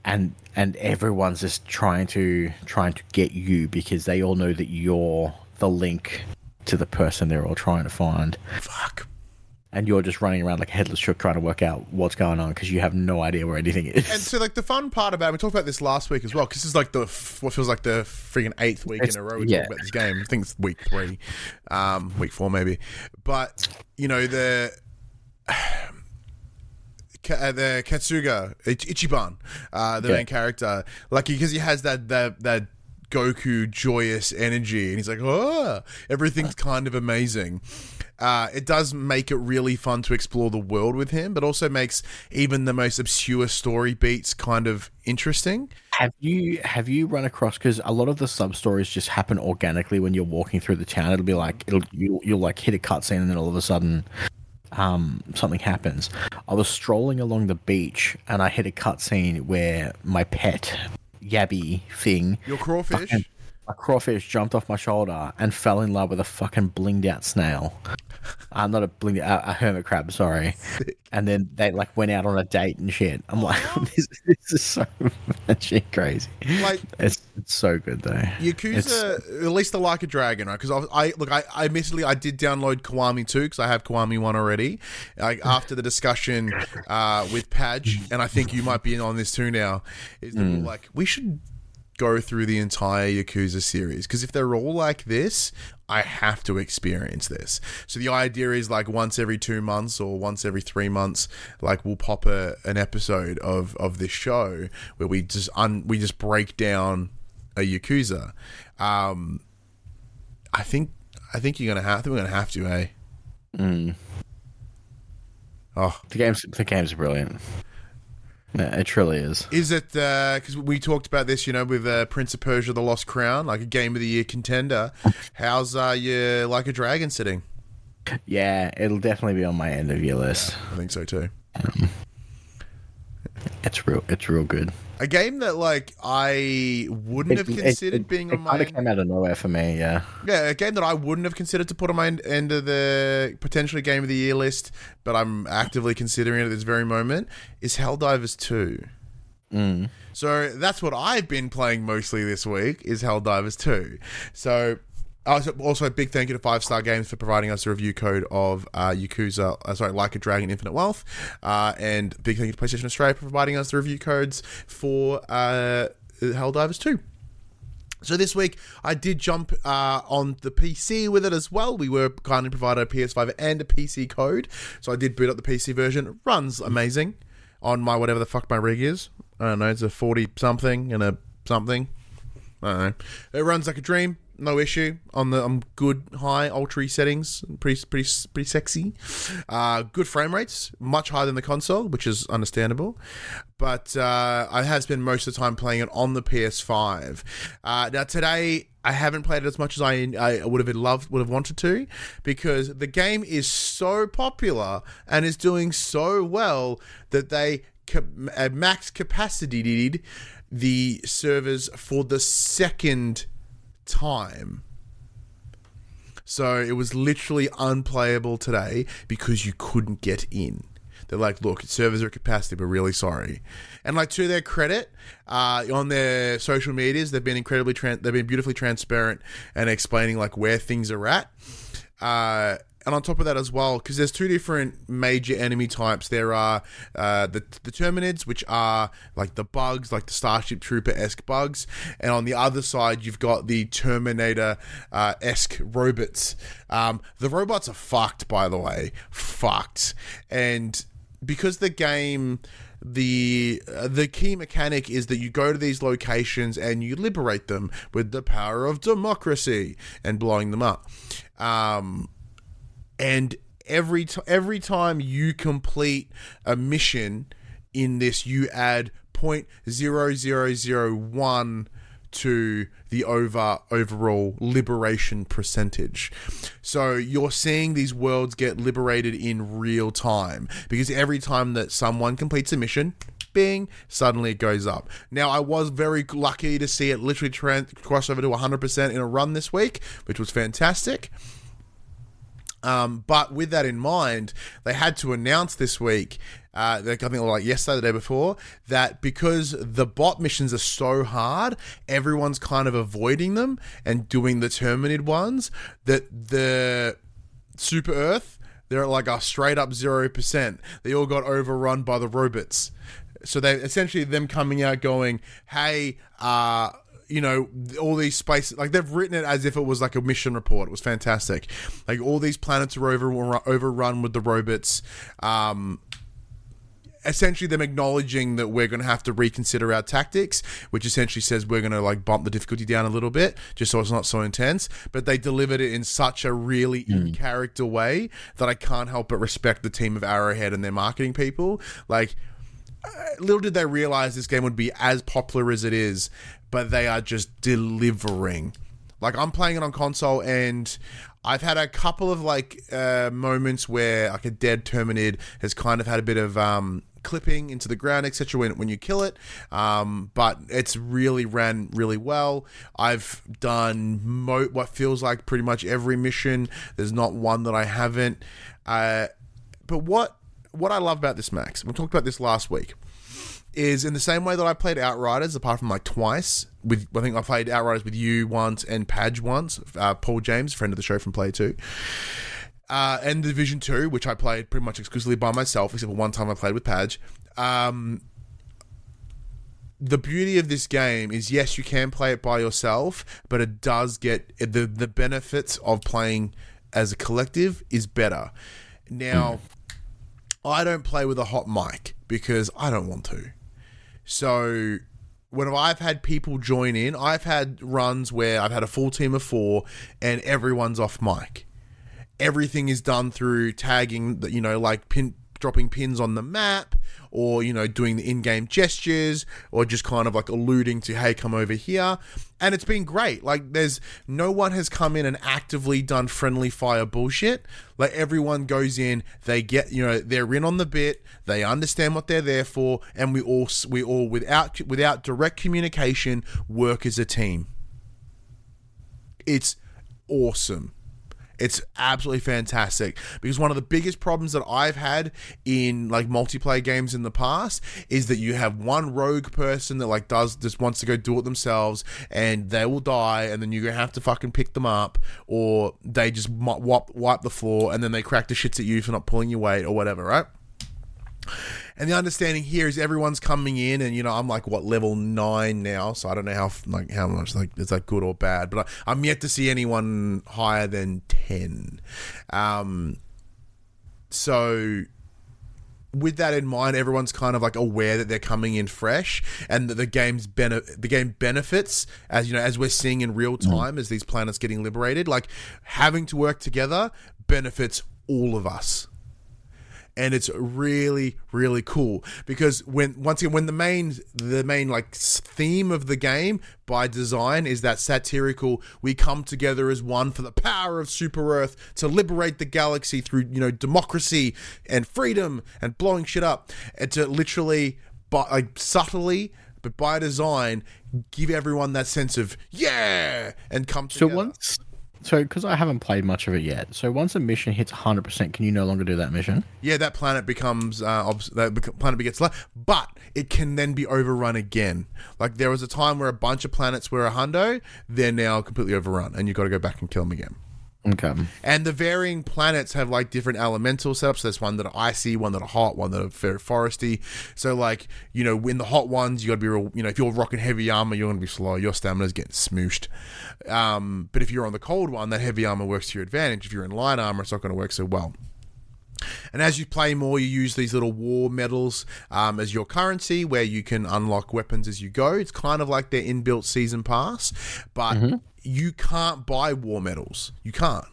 Speaker 3: and and everyone's just trying to trying to get you because they all know that you're the link to the person they're all trying to find
Speaker 2: Fuck.
Speaker 3: And you're just running around like a headless chook trying to work out what's going on because you have no idea where anything is
Speaker 2: And so, like the fun part about it, we talked about this last week as well, because this is like the what feels like the freaking eighth week
Speaker 3: It's-
Speaker 2: in a row we
Speaker 3: yeah.
Speaker 2: talk about this game. I think it's week three, um, week four maybe. But you know the. Uh, the Kasuga Ichiban, uh, the
Speaker 3: Yeah.
Speaker 2: main character, like because he has that that that Goku joyous energy, and he's like, oh, everything's kind of amazing. Uh, it does make it really fun to explore the world with him, but also makes even the most obscure story beats kind of interesting.
Speaker 3: Have you have you run across because a lot of the sub stories just happen organically when you're walking through the town. It'll be like it'll you'll, you'll like hit a cutscene and then all of a sudden, um, something happens. I was strolling along the beach and I hit a cutscene where my pet yabby thing,
Speaker 2: Your crawfish.
Speaker 3: fucking- a crawfish, jumped off my shoulder and fell in love with a fucking blinged out snail. I'm not a blinged a, a hermit crab, sorry. And then they like went out on a date and shit. I'm like, this, this is so shit crazy.
Speaker 2: Like-
Speaker 3: it's, it's so good though.
Speaker 2: Yakuza, at least I like a dragon, right? Because I, I look, I, I admittedly I did download Kiwami 2 because I have Kiwami 1 already. Like after the discussion uh, with Padge, and I think you might be in on this too now, is we're like we should go through the entire Yakuza series because if they're all like this, I have to experience this. So the idea is like once every two months or once every three months, like we'll pop a, an episode of of this show where we just un, we just break down a Yakuza. Um, I think I think you're gonna have to. We're gonna have to, eh? Oh,
Speaker 3: The game's the game's brilliant. Yeah, it truly is.
Speaker 2: is it because we talked about this, you know, with uh, Prince of Persia: The Lost Crown, like a Game of the Year contender? How's uh, your Like a Dragon sitting?
Speaker 3: Yeah, it'll definitely be on my end of your list.
Speaker 2: I think so too.
Speaker 3: It's real. It's real good.
Speaker 2: A game that like I wouldn't have
Speaker 3: It- it-
Speaker 2: considered
Speaker 3: it-
Speaker 2: being
Speaker 3: it
Speaker 2: on my
Speaker 3: kind of came out of nowhere for me. Yeah.
Speaker 2: yeah, a game that I wouldn't have considered to put on my end, end of the potentially game of the year list, but I'm actively considering it at this very moment is Helldivers two.
Speaker 3: Mm.
Speaker 2: So that's what I've been playing mostly this week is Helldivers 2. So also, a big thank you to Five Star Games for providing us a review code of uh, Yakuza, uh, sorry, Like a Dragon Infinite Wealth. Uh, and big thank you to PlayStation Australia for providing us the review codes for uh, Helldivers 2. So this week I did jump uh, on the PC with it as well. We were kindly provided a PS5 and a PC code, so I did boot up the PC version. It runs amazing on my whatever the fuck my rig is. I don't know. It's a forty something and a something. I don't know. It runs like a dream. No issue on the um, good high ultra settings. Pretty pretty pretty sexy. Uh, good frame rates, much higher than the console, which is understandable. But uh, I have spent most of the time playing it on the PS5. Uh, now today I haven't played it as much as I, I would have loved, would have wanted to, because the game is so popular and is doing so well that they cap- uh, max capacity the servers for the second time. So it was literally unplayable today because you couldn't get in. They're like, look, servers are at capacity, but really sorry. And like to their credit, uh, on their social medias, they've been incredibly, they've been beautifully transparent and explaining like where things are at. Uh, and on top of that as well, because there's two different major enemy types. There are uh, the the Terminids, which are like the bugs, like the Starship Trooper esque bugs, and on the other side you've got the Terminator uh, esque robots. Um, the robots are fucked, by the way, fucked, and because the game the uh, the key mechanic is that you go to these locations and you liberate them with the power of democracy and blowing them up. Um, and every t- every time you complete a mission in this, you add point zero zero zero one to the over overall liberation percentage. So you're seeing these worlds get liberated in real time because every time that someone completes a mission, bing, suddenly it goes up. Now I was very lucky to see it literally cross over to 100% in a run this week, which was fantastic. Um, but with that in mind, they had to announce this week uh, I think like yesterday, the day before, that because the bot missions are so hard, everyone's kind of avoiding them and doing the Terminid ones. That the Super Earth, they're like a straight up zero percent. They all got overrun by the robots. So they essentially them coming out going, "Hey, uh." You know, all these spaces, like they've written it as if it was like a mission report. It was fantastic. Like all these planets are over overrun with the robots. Um, essentially them acknowledging that we're going to have to reconsider our tactics, which essentially says we're going to like bump the difficulty down a little bit just so it's not so intense. But they delivered it in such a really in character way that I can't help but respect the team of Arrowhead and their marketing people. Like, little did they realize this game would be as popular as it is, but they are just delivering. Like I'm playing it on console and I've had a couple of like uh, moments where like a dead Terminid has kind of had a bit of um, clipping into the ground, etc. When when you kill it, um, but it's really ran really well. I've done mo- what feels like pretty much every mission. There's not one that I haven't. Uh, but what what I love about this, Max, we talked about this last week is in the same way that I played Outriders, apart from like twice. With I think I played Outriders with you once and Padge once. Uh, Paul James, friend of the show from Play Two, uh, and Division Two, which I played pretty much exclusively by myself, except for one time I played with Padge. Um, the beauty of this game is yes, you can play it by yourself, but it does get the the benefits of playing as a collective is better. Now, I don't play with a hot mic because I don't want to. So when I've had people join in, I've had runs where I've had a full team of four and everyone's off mic. Everything is done through tagging, you know, like pin dropping pins on the map or you know doing the in-game gestures or just kind of like alluding to hey come over here. And it's been great. Like there's no one has come in and actively done friendly fire bullshit. Like everyone goes in they get you know they're in on the bit they understand what they're there for and we all we all without without direct communication work as a team. It's awesome it's absolutely fantastic because one of the biggest problems that I've had in like multiplayer games in the past is that you have one rogue person that like does just wants to go do it themselves and they will die and then you're gonna have to fucking pick them up or they just wipe wipe the floor and then they crack the shits at you for not pulling your weight or whatever, right? And the understanding here is everyone's coming in, and you know I'm like what level nine now, so I don't know how like how much like is that good or bad, but I, I'm yet to see anyone higher than ten. Um, so with that in mind, everyone's kind of like aware that they're coming in fresh, and that the game's bene- the game benefits as you know as we're seeing in real time mm. as these planets getting liberated. Like having to work together benefits all of us and it's really really cool because when once again when the main the main like theme of the game by design is that satirical we come together as one for the power of super earth to liberate the galaxy through you know democracy and freedom and blowing shit up and to literally but like subtly but by design give everyone that sense of yeah and come together.
Speaker 3: so once so, because I haven't played much of it yet, so once a mission hits 100%, can you no longer do that mission?
Speaker 2: Yeah, that planet becomes uh, obs- that planet gets left, but it can then be overrun again. Like there was a time where a bunch of planets were a hundo, they're now completely overrun, and you've got to go back and kill them again.
Speaker 3: Okay.
Speaker 2: And the varying planets have like different elemental setups. There's one that are icy, one that are hot, one that are very foresty. So like, you know, in the hot ones, you got to be real, you know, if you're rocking heavy armor, you're going to be slow. Your stamina's getting smooshed. Um, but if you're on the cold one, that heavy armor works to your advantage. If you're in light armor, it's not going to work so well. And as you play more, you use these little war medals um, as your currency, where you can unlock weapons as you go. It's kind of like their inbuilt season pass, but mm-hmm you can't buy war medals. You can't.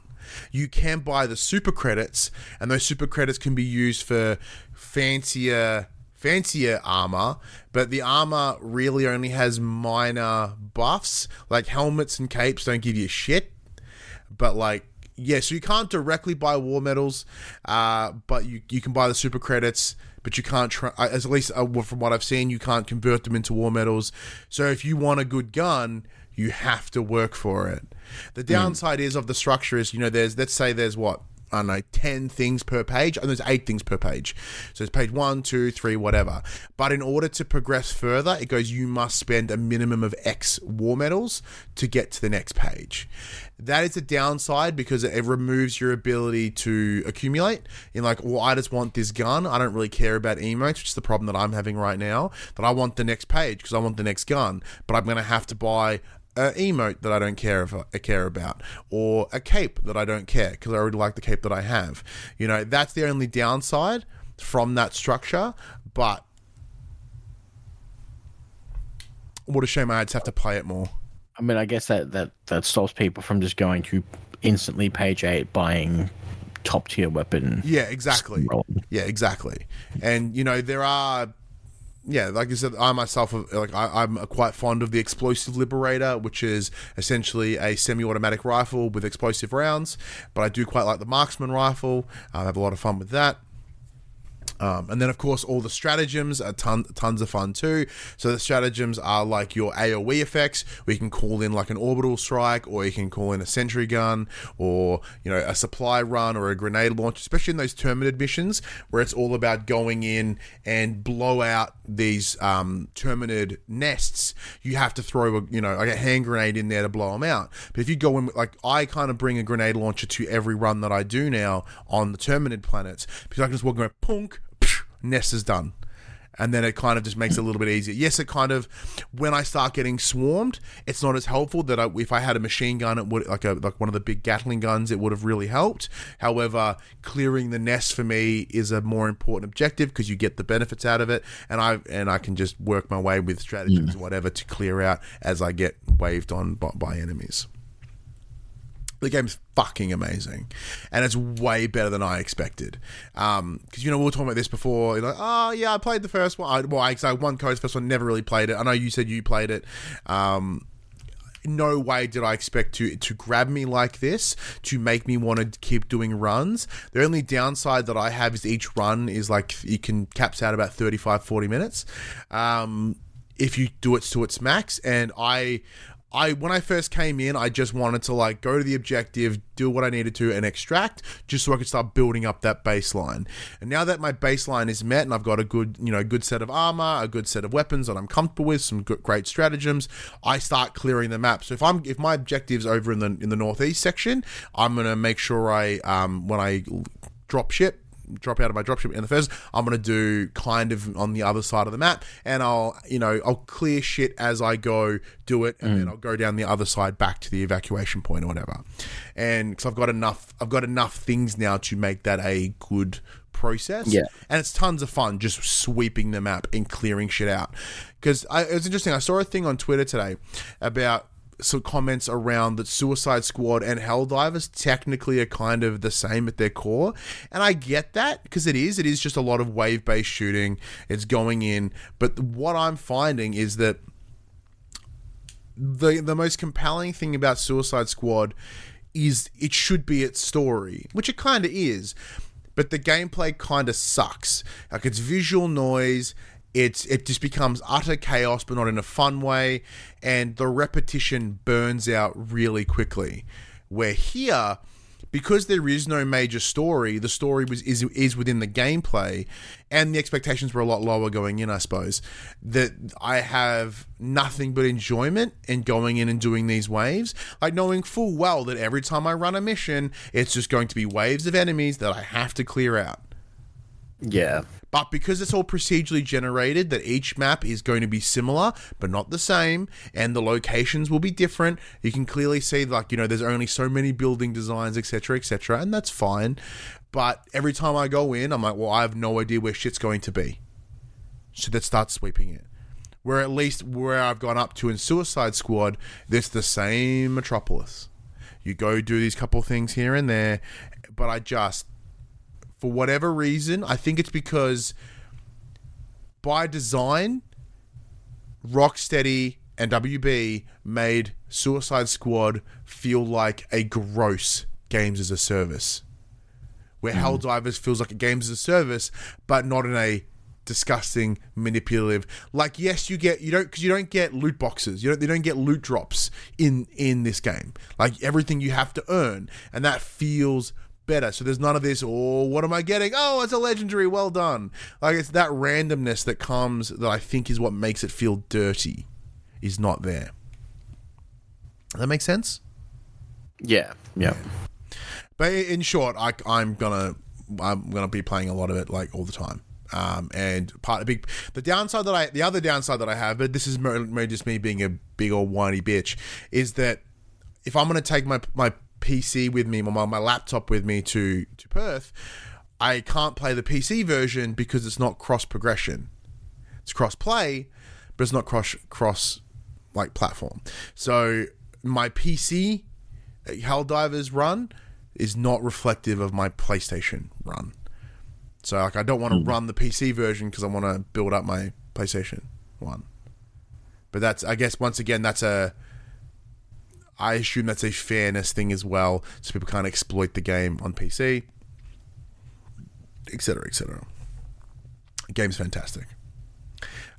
Speaker 2: You can buy the super credits, and those super credits can be used for fancier fancier armor, but the armor really only has minor buffs. Like helmets and capes don't give you shit. But like yeah, so you can't directly buy war medals, uh, but you you can buy the super credits. But you can't, try, uh, as at least uh, from what I've seen, you can't convert them into war medals. So if you want a good gun, you have to work for it. The downside mm. is of the structure is, you know, there's let's say there's what I don't know, 10 things per page, and there's eight things per page. So it's page one, two, three, whatever. But in order to progress further, it goes, you must spend a minimum of X war medals to get to the next page. That is a downside because it removes your ability to accumulate. In like, well, I just want this gun. I don't really care about emotes, which is the problem that I'm having right now. That I want the next page because I want the next gun, but I'm going to have to buy a emote that I don't care if I care about, or a cape that I don't care because I already like the cape that I have. You know, that's the only downside from that structure. But what a shame I just have to play it more.
Speaker 3: I mean, I guess that, that, that stops people from just going to instantly page eight buying top tier weapon.
Speaker 2: Yeah, exactly. Yeah, exactly. And you know there are. Yeah, like I said, I myself, like I, I'm quite fond of the explosive liberator, which is essentially a semi-automatic rifle with explosive rounds. But I do quite like the marksman rifle. I have a lot of fun with that. Um, and then, of course, all the stratagems are ton, tons of fun too. So the stratagems are like your AOE effects, where you can call in like an orbital strike, or you can call in a sentry gun, or you know a supply run, or a grenade launch. Especially in those Terminid missions, where it's all about going in and blow out these um, Terminid nests. You have to throw a you know like a hand grenade in there to blow them out. But if you go in, like I kind of bring a grenade launcher to every run that I do now on the Terminid planets because I can just walk around, punk nest is done. And then it kind of just makes it a little bit easier. Yes, it kind of when I start getting swarmed, it's not as helpful that I, if I had a machine gun, it would like a like one of the big Gatling guns, it would have really helped. However, clearing the nest for me is a more important objective because you get the benefits out of it, and I and I can just work my way with hmm. strategies, whatever, to clear out as I get waved on by, by enemies. The game's fucking amazing, and it's way better than I expected. Because um, you know we were talking about this before. You're like, oh yeah, I played the first one. I, well, I, I one code's first one, never really played it. I know you said you played it. Um, no way did I expect to to grab me like this to make me want to keep doing runs. The only downside that I have is each run is like you can caps out about 35 40 minutes. Um, if you do it to its max and I I when I first came in, I just wanted to like go to the objective, do what I needed to, and extract, just so I could start building up that baseline. And now that my baseline is met, and I've got a good, you know, good set of armor, a good set of weapons that I'm comfortable with, some good, great stratagems, I start clearing the map. So if I'm if my objective's over in the in the northeast section, I'm gonna make sure I um when I drop ship drop out of my dropship in the first, I'm going to do kind of on the other side of the map, and I'll you know I'll clear shit as I go, do it, and mm. then I'll go down the other side back to the evacuation point or whatever. And because I've got enough, I've got enough things now to make that a good process.
Speaker 3: Yeah,
Speaker 2: and it's tons of fun just sweeping the map and clearing shit out. Because it was interesting. I saw a thing on Twitter today about some comments around that Suicide Squad and Helldivers technically are kind of the same at their core. And I get that because it is. It is just a lot of wave based shooting. It's going in. But what I'm finding is that the the most compelling thing about Suicide Squad is it should be its story, which it kind of is. But the gameplay kind of sucks. Like it's visual noise it's it just becomes utter chaos but not in a fun way. And the repetition burns out really quickly. Where here because there is no major story the story was is, is within the gameplay and the expectations were a lot lower going in i suppose that i have nothing but enjoyment in going in and doing these waves. Like knowing full well that every time i run a mission it's just going to be waves of enemies that i have to clear out
Speaker 3: yeah
Speaker 2: but because it's all procedurally generated, that each map is going to be similar but not the same, and the locations will be different, you can clearly see, like, you know, there's only so many building designs, etc., etc., and that's fine. But every time I go in, I'm like, well, I have no idea where shit's going to be. So let's start sweeping it. Where at least where I've gone up to in Suicide Squad, there's the same Metropolis. You go do these couple things here and there, but I just for whatever reason. I think it's because by design, Rocksteady and WB made Suicide Squad feel like a gross games as a service. Where mm. Helldivers feels like a games as a service, but not in a disgusting, manipulative. Like, yes, you get you don't because you don't get loot boxes. You don't they don't get loot drops in in this game. Like everything you have to earn, and that feels better. So there's none of this, oh, what am I getting? Oh, it's a legendary, well done. Like it's that randomness that comes that I think is what makes it feel dirty, is not there. Does that make sense?
Speaker 3: Yeah, yeah.
Speaker 2: But in short, I, I'm gonna I'm gonna be playing a lot of it like all the time. Um, and part of big the downside that I the other downside that I have, but this is more, more just me being a big old whiny bitch, is that if I'm gonna take my my PC with me, my my laptop with me to to Perth, I can't play the PC version because it's not cross progression. It's cross play, but it's not cross cross like platform. So my PC uh, Helldivers run is not reflective of my PlayStation run. So like I don't want to run the PC version because I want to build up my PlayStation one. But that's I guess once again that's a I assume that's a fairness thing as well, so people can't exploit the game on PC, etc., etc. Game's fantastic.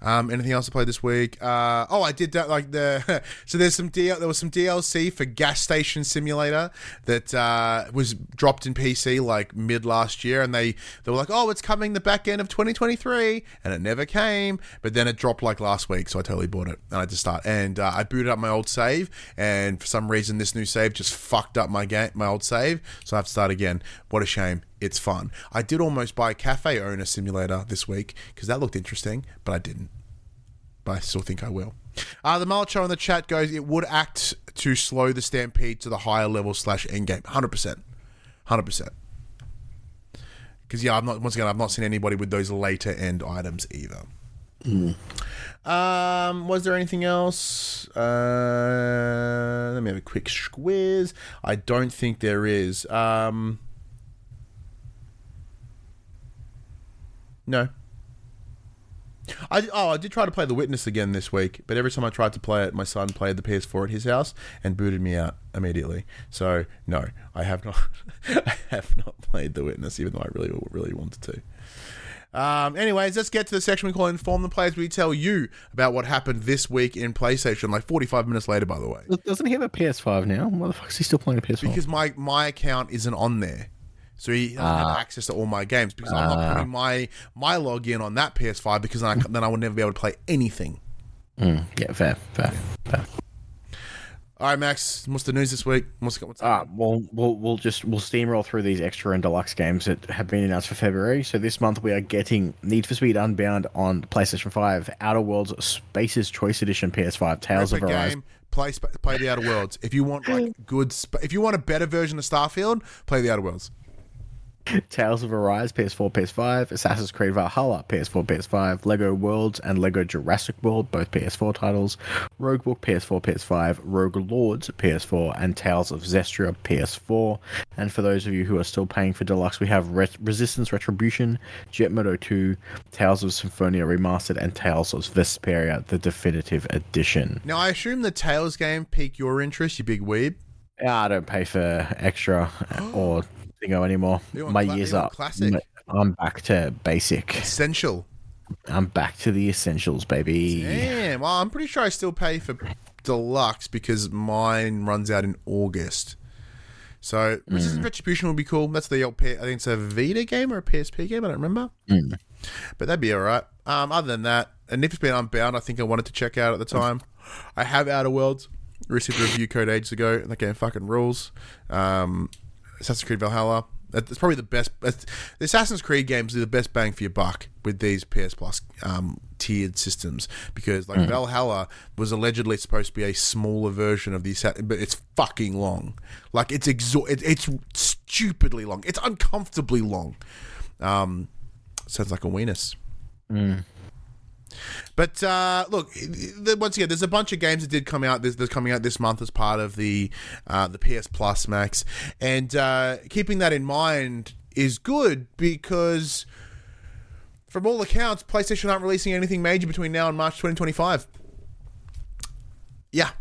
Speaker 2: Um, anything else to play this week? Uh, oh, I did that like the so there's some DL, there was some DLC for Gas Station Simulator that uh, was dropped in PC like mid last year, and they they were like, oh, it's coming the back end of 2023, and it never came. But then it dropped like last week, so I totally bought it and I just start and uh, I booted up my old save, and for some reason this new save just fucked up my game my old save, so I have to start again. What a shame. It's fun. I did almost buy a Cafe Owner Simulator this week because that looked interesting, but I didn't. But I still think I will. Uh, the mullet show in the chat goes, it would act to slow the stampede to the higher level slash endgame. 100%. 100%. Because, yeah, I'm not, once again, I've not seen anybody with those later end items either. Um, was there anything else? Uh, let me have a quick squiz. I don't think there is. Um, no. I oh I did try to play The Witness again this week, but every time I tried to play it, my son played the PS4 at his house and booted me out immediately. So no, I have not. I have not played The Witness, even though I really really wanted to. Um, anyways, let's get to the section we call Inform the Players. We tell you about what happened this week in PlayStation, like 45 minutes later, by the way.
Speaker 3: Doesn't he have a PS5 now? Why the fuck is he still playing a PS5?
Speaker 2: Because my, my account isn't on there. So he doesn't have access to all my games because I'm not putting my my login on that PS5 because then I, then I would never be able to play anything.
Speaker 3: Mm, yeah, fair, fair, fair.
Speaker 2: All right, Max, what's the news this week? What's, what's
Speaker 3: Ah, well, we'll we'll just we'll steamroll through these extra and deluxe games that have been announced for February. So this month we are getting Need for Speed Unbound on PlayStation Five, Outer Worlds Spacer's Choice Edition PS5, Tales of
Speaker 2: Perfect
Speaker 3: Arise.
Speaker 2: Play play the Outer Worlds. If you want like good, sp- if you want a better version of Starfield, play the Outer Worlds.
Speaker 3: Tales of Arise, PS4, PS5, Assassin's Creed Valhalla, PS4, PS5, Lego Worlds and Lego Jurassic World, both PS4 titles, Roguebook, PS4, PS5, Rogue Lords, PS4, and Tales of Zestiria, PS4. And for those of you who are still paying for Deluxe, we have Ret- Resistance Retribution, Jet Moto 2, Tales of Symphonia Remastered, and Tales of Vesperia, the Definitive Edition.
Speaker 2: Now, I assume the Tales game piqued your interest, you big weeb.
Speaker 3: Ah, I don't pay for extra or thingo anymore. My
Speaker 2: cla-
Speaker 3: year's up.
Speaker 2: classic?
Speaker 3: I'm back to basic.
Speaker 2: Essential.
Speaker 3: I'm back to the essentials, baby.
Speaker 2: Damn. Well, I'm pretty sure I still pay for deluxe because mine runs out in August. So Resistance Retribution will be cool. That's the old I think it's a Vita game or a PSP game. I don't remember, but that'd be all right. Um, other than that, and if it's been Unbound, I think I wanted to check out at the time. I have Outer Worlds. Received a review code ages ago, and that game fucking rules. Um, Assassin's Creed Valhalla. That's probably the best. The Assassin's Creed games are the best bang for your buck with these PS Plus um, tiered systems because, like, Valhalla was allegedly supposed to be a smaller version of the Assassin, but it's fucking long. Like, it's exor- it, it's stupidly long. It's uncomfortably long. Um, sounds like a weenus. But uh, look, once again, there's a bunch of games that did come out. There's, coming out this month as part of the uh, the PS Plus Max, and uh, keeping that in mind is good because, from all accounts, PlayStation aren't releasing anything major between now and March 2025. Yeah.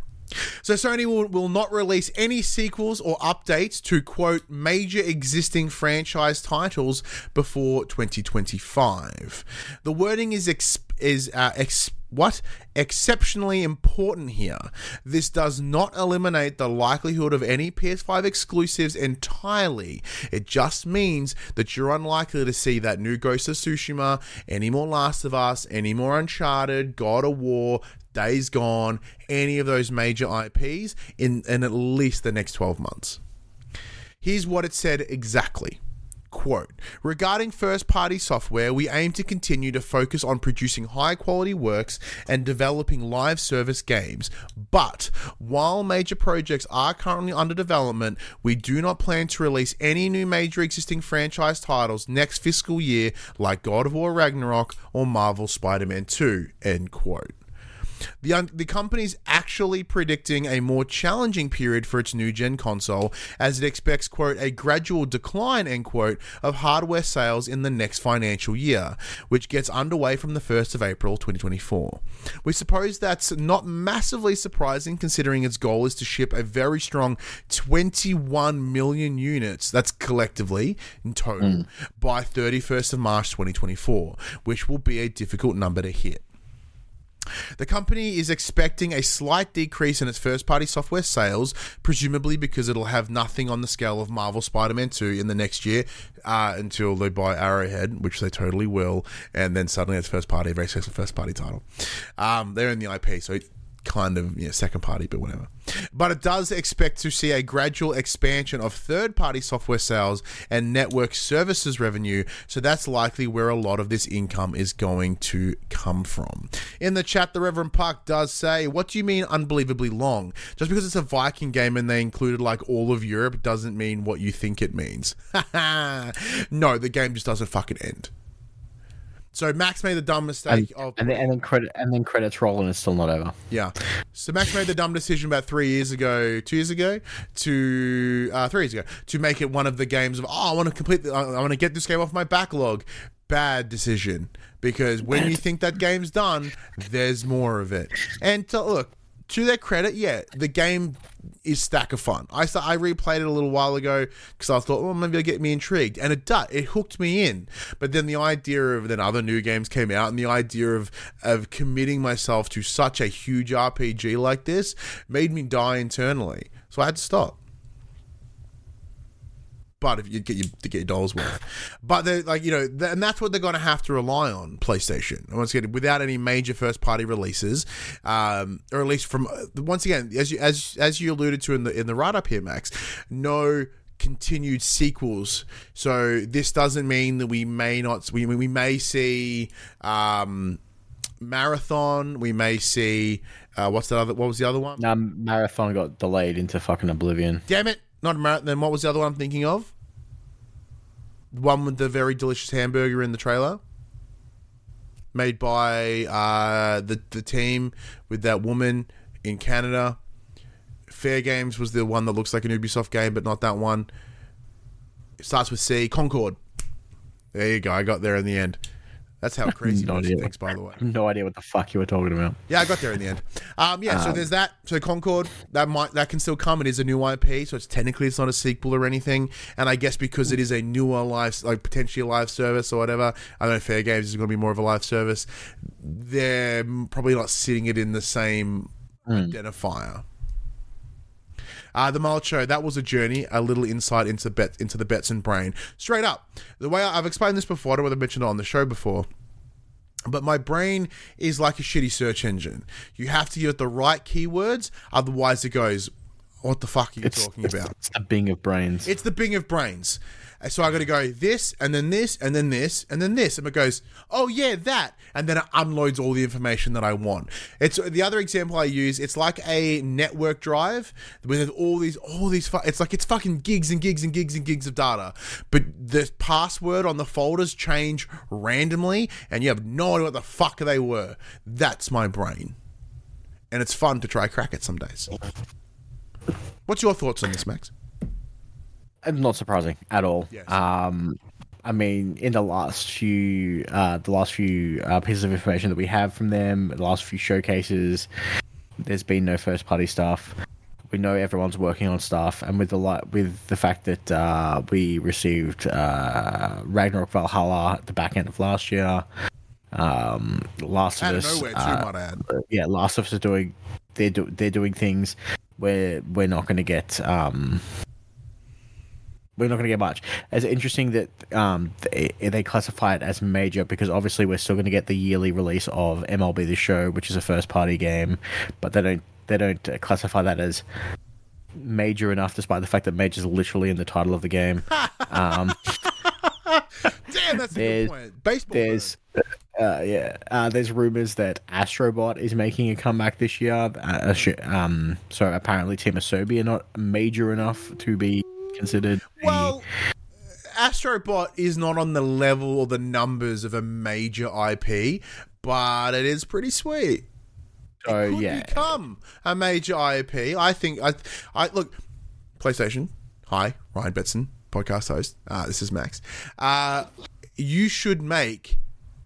Speaker 2: So Sony will, will not release any sequels or updates to quote major existing franchise titles before 2025. The wording is ex- is uh, ex- what exceptionally important here. This does not eliminate the likelihood of any PS5 exclusives entirely. It just means that you're unlikely to see that new Ghost of Tsushima, any more Last of Us, any more Uncharted, God of War, Days Gone, any of those major IPs in, in at least the next 12 months. Here's what it said exactly. Quote Regarding first party software, we aim to continue to focus on producing high quality works and developing live service games. But while major projects are currently under development, we do not plan to release any new major existing franchise titles next fiscal year, like God of War Ragnarok or Marvel Spider Man 2. End quote. The, un- the company's actually predicting a more challenging period for its new gen console as it expects, quote, a gradual decline, end quote, of hardware sales in the next financial year, which gets underway from the 1st of April 2024. We suppose that's not massively surprising considering its goal is to ship a very strong 21 million units, that's collectively in total, hmm. by 31st of March 2024, which will be a difficult number to hit. The company is expecting a slight decrease in its first party software sales, presumably because it'll have nothing on the scale of Marvel Spider Man 2 in the next year uh, until they buy Arrowhead, which they totally will, and then suddenly it's first party, very successful first party title. Um, they're in the IP, so kind of you know, second party, but whatever. But it does expect to see a gradual expansion of third party software sales and network services revenue. So that's likely where a lot of this income is going to come from. In the chat, the Reverend Park does say, What do you mean unbelievably long? Just because it's a Viking game and they included like all of Europe doesn't mean what you think it means. no, the game just doesn't fucking end. So Max made the dumb mistake
Speaker 3: And,
Speaker 2: of
Speaker 3: and then and then credit and then credits roll and it's still not over.
Speaker 2: yeah. So Max made the dumb decision about three years ago, two years ago, to uh, three years ago, to make it one of the games of oh, I want to complete, the, I want to get this game off my backlog. Bad decision because when you think that game's done, there's more of it. And to, look, to their credit, yeah, the game is stack of fun. I I replayed it a little while ago because I thought, well, maybe it'll get me intrigued, and it does. It hooked me in. But then the idea of then other new games came out, and the idea of of committing myself to such a huge RPG like this made me die internally. So I had to stop. But if you get your to get your dollars worth, but they're like you know, th- and that's what they're going to have to rely on PlayStation. Once again, without any major first party releases, um, or at least from once again, as you as as you alluded to in the in the write up here, Max, no continued sequels. So this doesn't mean that we may not we we may see um, marathon. We may see uh, what's the other? What was the other one?
Speaker 3: Um, Marathon got delayed into fucking oblivion.
Speaker 2: Damn it, not marathon. Then what was the other one I'm thinking of? The one with the very delicious hamburger in the trailer, made by uh, the the team with that woman in Canada. Fairgames was the one that looks like an Ubisoft game, but not that one. It starts with C. Concord. There you go. I got there in the end. That's how crazy
Speaker 3: No idea.
Speaker 2: thinks, by the way.
Speaker 3: No idea what the fuck you were talking about.
Speaker 2: Yeah, I got there in the end. Um, yeah, so there's that. So Concord, that might that can still come. It is a new IP, so it's technically it's not a sequel or anything. And I guess because it is a newer live, like potentially a live service or whatever. I don't know. Fairgames is going to be more of a live service. They're probably not sitting it in the same identifier. Uh, the Mild Show, that was a journey, a little insight into bet into the Betson brain. Straight up. The way I, I've explained this before, I don't know whether I mentioned it on the show before. But my brain is like a shitty search engine. You have to give it the right keywords, otherwise it goes, What the fuck are you talking about?
Speaker 3: It's the Bing of brains.
Speaker 2: It's the Bing of brains. So I got to go this, and then this, and then this, and then this, and it goes, oh yeah, that, and then it unloads all the information that I want. It's the other example I use. It's like a network drive with all these, all these. fu- It's like it's fucking gigs and gigs and gigs and gigs of data, but the password on the folders change randomly, and you have no idea what the fuck they were. That's my brain, and it's fun to try crack it some days. What's your thoughts on this, Max?
Speaker 3: Not surprising at all.
Speaker 2: Yes.
Speaker 3: Um, I mean, in the last few, uh, the last few uh, pieces of information that we have from them, the last few showcases, there's been no first party stuff. We know everyone's working on stuff, and with the li- with the fact that uh, we received uh, Ragnarok Valhalla at the back end of last year, Um, Last of Us.
Speaker 2: too,
Speaker 3: uh,
Speaker 2: might I add.
Speaker 3: yeah, Last of Us are doing they're do, they're doing things where we're not going to get um we're not going to get much. It's interesting that um they, they classify it as major because obviously we're still going to get the yearly release of MLB The Show, which is a first party game, but they don't they don't classify that as major enough, despite the fact that major is literally in the title of the game. um,
Speaker 2: Damn, that's a
Speaker 3: there's-
Speaker 2: good point. Baseball.
Speaker 3: there's uh, yeah uh, there's rumors that astrobot is making a comeback this year uh, um so apparently team asobi are not major enough to be considered
Speaker 2: Well, Astrobot is not on the level or the numbers of a major IP, but it is pretty sweet.
Speaker 3: so
Speaker 2: Could
Speaker 3: yeah
Speaker 2: become a major IP. I think. I. I look. PlayStation. Hi, Ryan Betson, podcast host. Uh, this is Max. Uh, you should make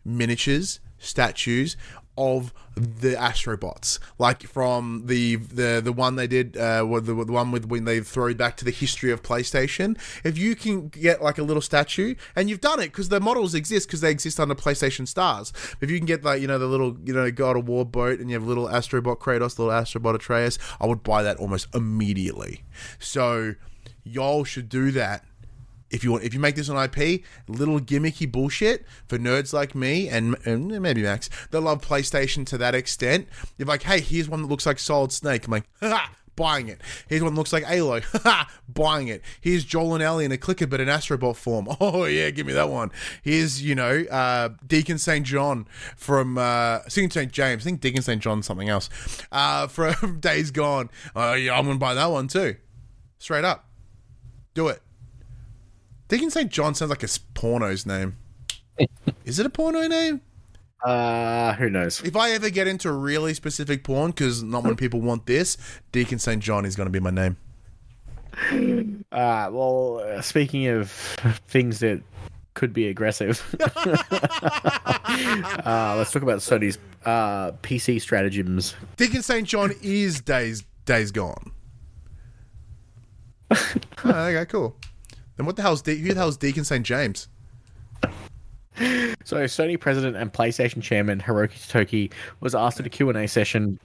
Speaker 2: miniatures, statues of the astrobots. Like from the the the one they did uh the, the one with when they throw back to the history of playstation. If you can get like a little statue and you've done it because the models exist because they exist under playstation stars. If you can get like you know the little you know god of war boat and you have little astrobot kratos little astrobot atreus i would buy that almost immediately. So y'all should do that if you want, if you make this an IP, little gimmicky bullshit for nerds like me and, and maybe Max that love PlayStation to that extent. You're like, hey, here's one that looks like Solid Snake. I'm like, ha, buying it. Here's one that looks like Aloy. Ha, buying it. Here's Joel and Ellie in a clicker but in Astrobot form. Oh yeah, give me that one. Here's you know uh, Deacon St John from uh, St James. I think Deacon St John something else uh, from Days Gone. Oh yeah, I'm gonna buy that one too. Straight up, do it. Deacon St. John sounds like a porno's name. Is it a porno name?
Speaker 3: uh who knows
Speaker 2: If I ever get into really specific porn, because not many people want this, Deacon St. John is going to be my name.
Speaker 3: uh well uh, speaking of things that could be aggressive uh let's talk about sony's uh pc stratagems
Speaker 2: Deacon St. John is Days Days Gone. oh, okay, cool. Then what the hell's De- who the hell's Deacon St. James?
Speaker 3: So, Sony president and PlayStation chairman Hiroki Totoki was asked at a Q&A session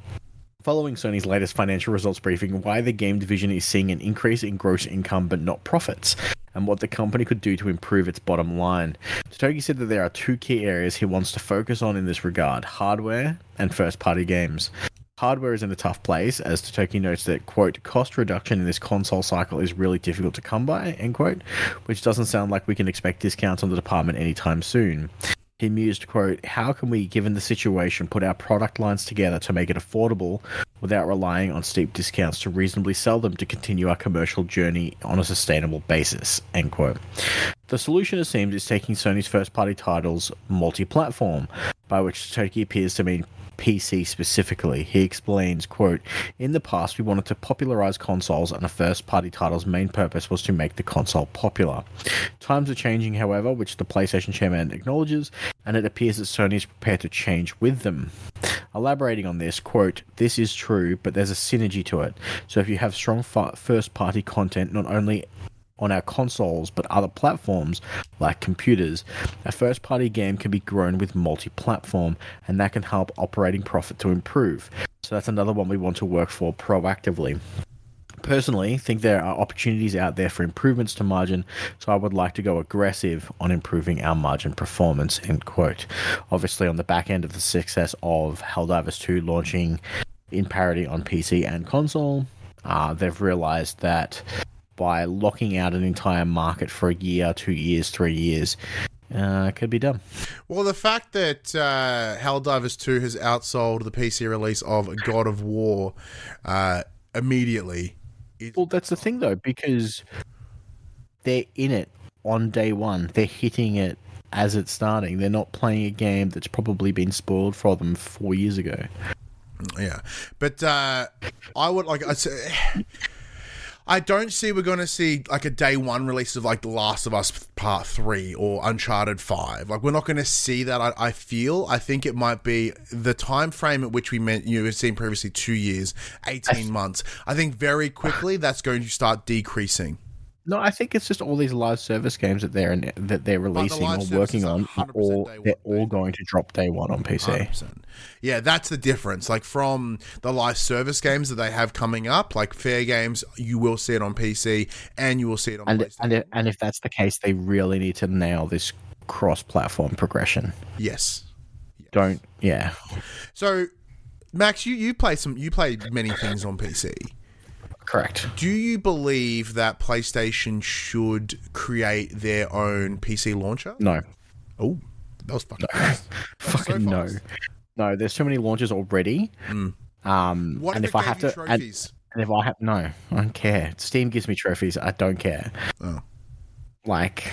Speaker 3: following Sony's latest financial results briefing why the game division is seeing an increase in gross income but not profits, and what the company could do to improve its bottom line. Totoki said that there are two key areas he wants to focus on in this regard, hardware and first-party games. Hardware is in a tough place, as Totoki notes that, quote, cost reduction in this console cycle is really difficult to come by, end quote, which doesn't sound like we can expect discounts on the department anytime soon. He mused, quote, how can we, given the situation, put our product lines together to make it affordable without relying on steep discounts to reasonably sell them to continue our commercial journey on a sustainable basis, end quote. The solution, it seems, is taking Sony's first party titles multi platform, by which Totoki appears to mean PC specifically. He explains, quote, In the past we wanted to popularize consoles and a first party title's main purpose was to make the console popular. Times are changing, however, which the PlayStation chairman acknowledges, and it appears that Sony is prepared to change with them. Elaborating on this, quote, This is true, but there's a synergy to it. So if you have strong fi- first party content, not only on our consoles but other platforms like computers, a first party game can be grown with multi platform and that can help operating profit to improve. So that's another one we want to work for proactively. Personally, think there are opportunities out there for improvements to margin, so I would like to go aggressive on improving our margin performance. End quote. Obviously, on the back end of the success of Helldivers 2 launching in parity on PC and console, uh, they've realized that by locking out an entire market for a year, two years, three years, uh, could be done.
Speaker 2: Well, the fact that uh, Helldivers 2 has outsold the PC release of God of War uh, immediately. It,
Speaker 3: Well, that's the thing though, because they're in it on day one. They're hitting it as it's starting. They're not playing a game that's probably been spoiled for them four years ago.
Speaker 2: Yeah, but uh, I would like I say. I don't see we're going to see like a day one release of like The Last of Us Part Three or Uncharted Five. Like we're not going to see that. I, I feel. I think it might be the time frame at which we meant you had seen previously two years, eighteen months. I think very quickly that's going to start decreasing.
Speaker 3: No, I think it's just all these live service games that they're in, that they're releasing
Speaker 2: live
Speaker 3: or working on. Are all they're all going to drop day one on PC.
Speaker 2: 100%. Yeah, that's the difference. Like from the live service games that they have coming up, like fair games, you will see it on PC and you will see it on
Speaker 3: And
Speaker 2: PlayStation.
Speaker 3: and if, and if that's the case, they really need to nail this cross-platform progression.
Speaker 2: yes.
Speaker 3: Don't yeah.
Speaker 2: So, Max, you you play some you play many things on PC.
Speaker 3: Correct.
Speaker 2: Do you believe that PlayStation should create their own PC launcher?
Speaker 3: No.
Speaker 2: Oh, that was fucking fast.
Speaker 3: Fucking
Speaker 2: so
Speaker 3: no. No, there's too many launches already. Um,
Speaker 2: What
Speaker 3: and
Speaker 2: if,
Speaker 3: I have to, and,
Speaker 2: trophies?
Speaker 3: and if I have no, I don't care. Steam gives me trophies. I don't care.
Speaker 2: Oh.
Speaker 3: Like,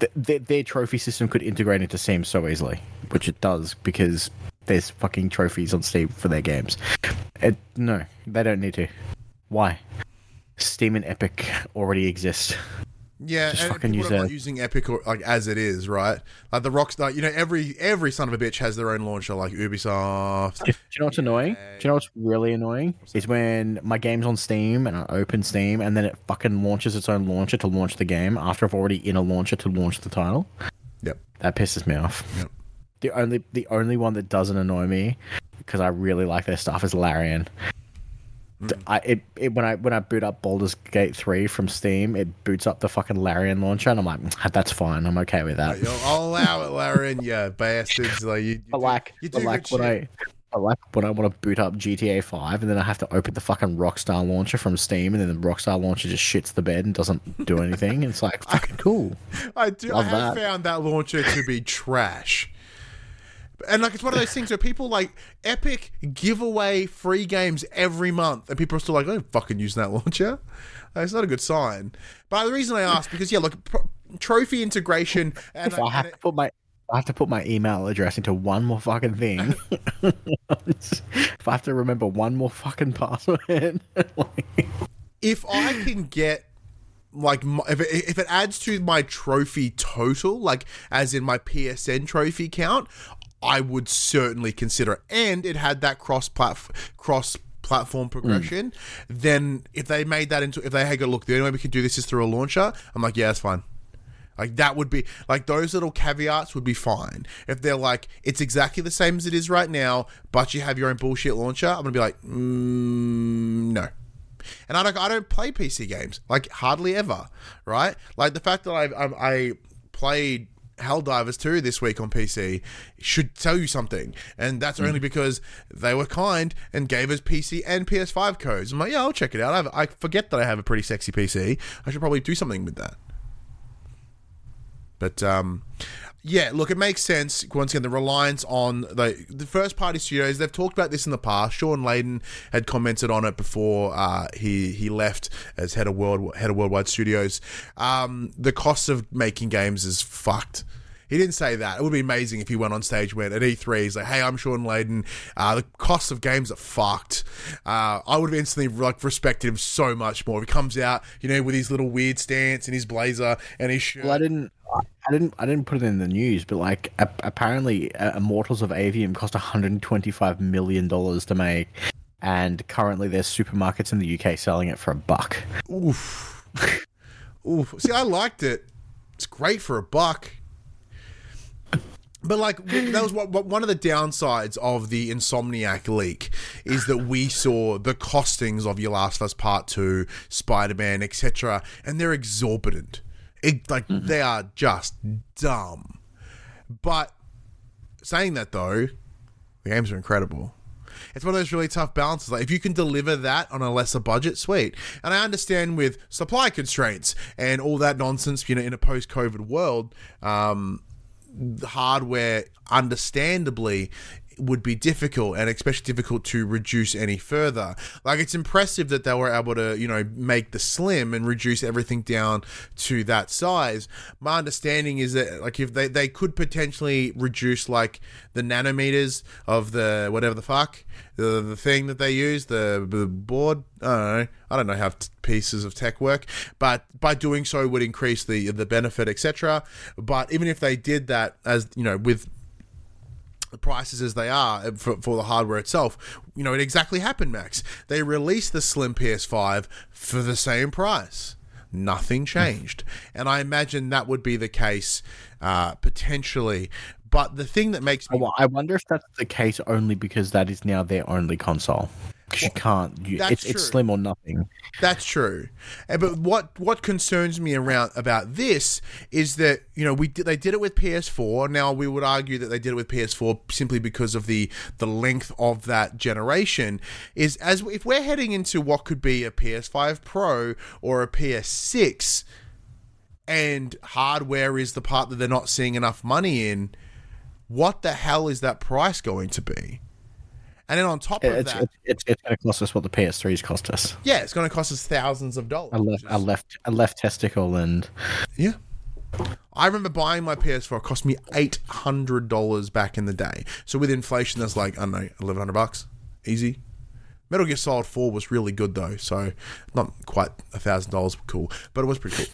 Speaker 3: th- th- their trophy system could integrate into Steam so easily, which it does because there's fucking trophies on Steam for their games. It, no, they don't need to. Why? Steam and Epic already exist.
Speaker 2: Yeah,
Speaker 3: Just fucking use
Speaker 2: using Epic or, like as it is, right? Like the Rockstar, you know, every every son of a bitch has their own launcher, like Ubisoft.
Speaker 3: Do you know what's annoying? Do you know what's really annoying? Is when my game's on Steam and I open Steam and then it fucking launches its own launcher to launch the game after I've already in a launcher to launch the title.
Speaker 2: Yep.
Speaker 3: That pisses me off.
Speaker 2: Yep.
Speaker 3: The only the only one that doesn't annoy me because I really like their stuff is Larian. D- I it, it when I when I boot up Baldur's Gate three from Steam, it boots up the fucking Larian launcher, and I'm like, "Ah, that's fine. I'm okay with that.
Speaker 2: Like, I'll allow it, Larian, you bastards. Like you, you do-
Speaker 3: like,
Speaker 2: you
Speaker 3: but
Speaker 2: do
Speaker 3: like
Speaker 2: good
Speaker 3: when
Speaker 2: shit.
Speaker 3: I, but like when I want to boot up GTA Five, and then I have to open the fucking Rockstar launcher from Steam, and then the Rockstar launcher just shits the bed and doesn't do anything. it's like fucking cool.
Speaker 2: I do. I have
Speaker 3: that.
Speaker 2: found that launcher to be trash. And like it's one of those things where people like Epic give away free games every month, and people are still like, "I don't fucking use that launcher." Uh, It's not a good sign. But the reason I asked because yeah, look, pro- trophy integration, and,
Speaker 3: If I have to put my I have to put my email address into one more fucking thing. if I have to remember one more fucking password, like,
Speaker 2: if I can get like if it, if it adds to my trophy total, like as in my PSN trophy count, I would certainly consider it. And it had that cross platform cross platform progression. Then if they made that into if they had go look, the only way we could do this is through a launcher. I'm like, yeah, that's fine. Like that would be like those little caveats would be fine. If they're like it's exactly the same as it is right now, but you have your own bullshit launcher, I'm gonna be like, mm, no. And I don't, I don't play PC games like hardly ever, right? Like the fact that I, I, I played Helldivers 2 this week on PC should tell you something, and that's only because they were kind and gave us PC and PS5 codes. I'm like, yeah, I'll check it out. I, have, I forget that I have a pretty sexy PC. I should probably do something with that. But um, yeah, look, it makes sense. Once again, the reliance on the the first party studios. They've talked about this in the past. Shawn Layden had commented on it before uh, he he left as head of world head of Worldwide Studios. Um, the cost of making games is fucked. He didn't say that. It would be amazing if he went on stage, went at E3. He's like, "Hey, I'm Shawn Layden. Uh, the cost of games are fucked." Uh, I would have instantly like respected him so much more. If he comes out, you know, with his little weird stance and his blazer and his shirt.
Speaker 3: well, I didn't. I didn't. I didn't put it in the news, but like a- apparently, uh, Immortals of Aveum cost 125 million dollars to make, and currently there's supermarkets in the UK selling it for a buck.
Speaker 2: Oof. Oof. See, I liked it. It's great for a buck. But like that was what, what one of the downsides of the Insomniac leak is that we saw the costings of your Last of Us Part Two, Spider Man, etc., and they're exorbitant. It, like they are just dumb. But saying that though, the games are incredible. It's one of those really tough balances. Like if you can deliver that on a lesser budget, sweet. And I understand with supply constraints and all that nonsense, you know, in a post-COVID world, um, hardware, understandably, would be difficult and especially difficult to reduce any further. Like it's impressive that they were able to, you know, make the slim and reduce everything down to that size. My understanding is that like if they, they could potentially reduce like the nanometers of the whatever the fuck the, the thing that they use the, the board I don't know I don't know how t- pieces of tech work but by doing so would increase the the benefit etc but even if they did that as you know with the prices as they are for, for the hardware itself. You know, it exactly happened, Max. They released the Slim PS5 for the same price. nothing changed. And I imagine that would be the case uh, potentially. But the thing that makes me
Speaker 3: wo- I wonder if that's the case only because that is now their only console. You can't. You,
Speaker 2: that's
Speaker 3: it's, it's slim or nothing.
Speaker 2: That's true, but what what concerns me around about this is that you know we did, they did it with PS4. Now we would argue that they did it with PS4 simply because of the the length of that generation. Is as if we're heading into what could be a PS5 Pro or a PS6, and hardware is the part that they're not seeing enough money in. What the hell is that price going to be? And then on top of
Speaker 3: It's,
Speaker 2: that,
Speaker 3: it's, it's, going to cost us what the PS3s cost us.
Speaker 2: yeah, it's going to cost us thousands of dollars.
Speaker 3: A left, a left, a left testicle, and
Speaker 2: Yeah. I remember buying my PS4. It cost me eight hundred dollars back in the day. So with inflation, that's like I don't know, eleven hundred bucks, easy. Metal Gear Solid Four was really good though, so not quite a thousand dollars, cool, but it was pretty cool.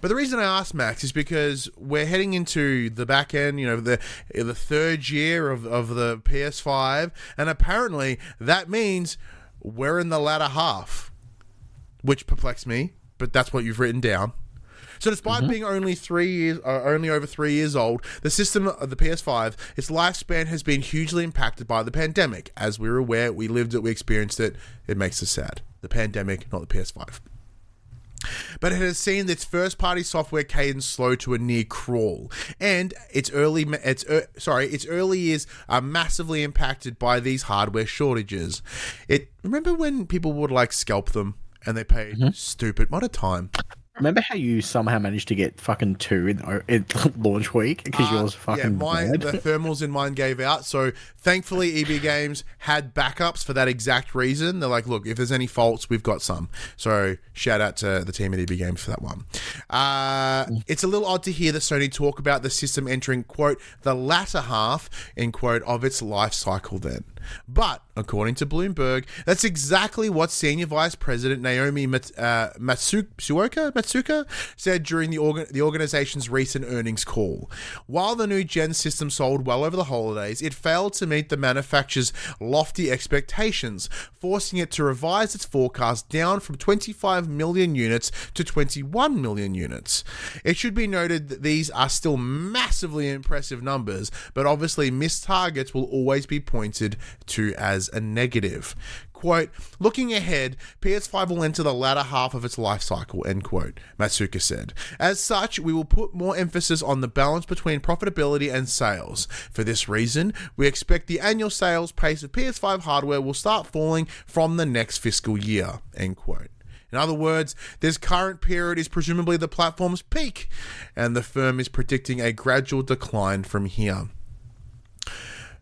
Speaker 2: But the reason I asked Max is because we're heading into the back end, you know, the the third year of, of the PS5, and apparently that means we're in the latter half, which perplexed me. But that's what you've written down. So, despite being only three years, uh, only over three years old, the system of the PS5, its lifespan has been hugely impacted by the pandemic. As we're aware, we lived it, we experienced it. It makes us sad. The pandemic, not the PS5 but it has seen its first-party software cadence slow to a near crawl, and its early its er, sorry its early years are massively impacted by these hardware shortages. It remember when people would like scalp them and they paid stupid what a time.
Speaker 3: Remember how you somehow managed to get fucking two in, in launch week because yours
Speaker 2: Uh, yeah,
Speaker 3: fucking
Speaker 2: mine
Speaker 3: died?
Speaker 2: the thermals in mine gave out. So thankfully, EB Games had backups for that exact reason. They're like, look, if there's any faults, we've got some. So shout out to the team at EB Games for that one. Uh, it's a little odd to hear that Sony talk about the system entering quote the latter half in quote of its life cycle. Then, but according to Bloomberg, that's exactly what Senior Vice President Naomi Mat- uh, Matsuoka Matsuka said during the organ- the organization's recent earnings call. While the new gen system sold well over the holidays, it failed to meet the manufacturer's lofty expectations, forcing it to revise its forecast down from 25 million units to 21 million units. It should be noted that these are still massively impressive numbers, but obviously missed targets will always be pointed to as a negative. Quote, looking ahead, PS5 will enter the latter half of its life cycle, end quote, Matsuka said. As such, we will put more emphasis on the balance between profitability and sales. For this reason, we expect the annual sales pace of PS5 hardware will start falling from the next fiscal year, end quote. In other words, this current period is presumably the platform's peak, and the firm is predicting a gradual decline from here.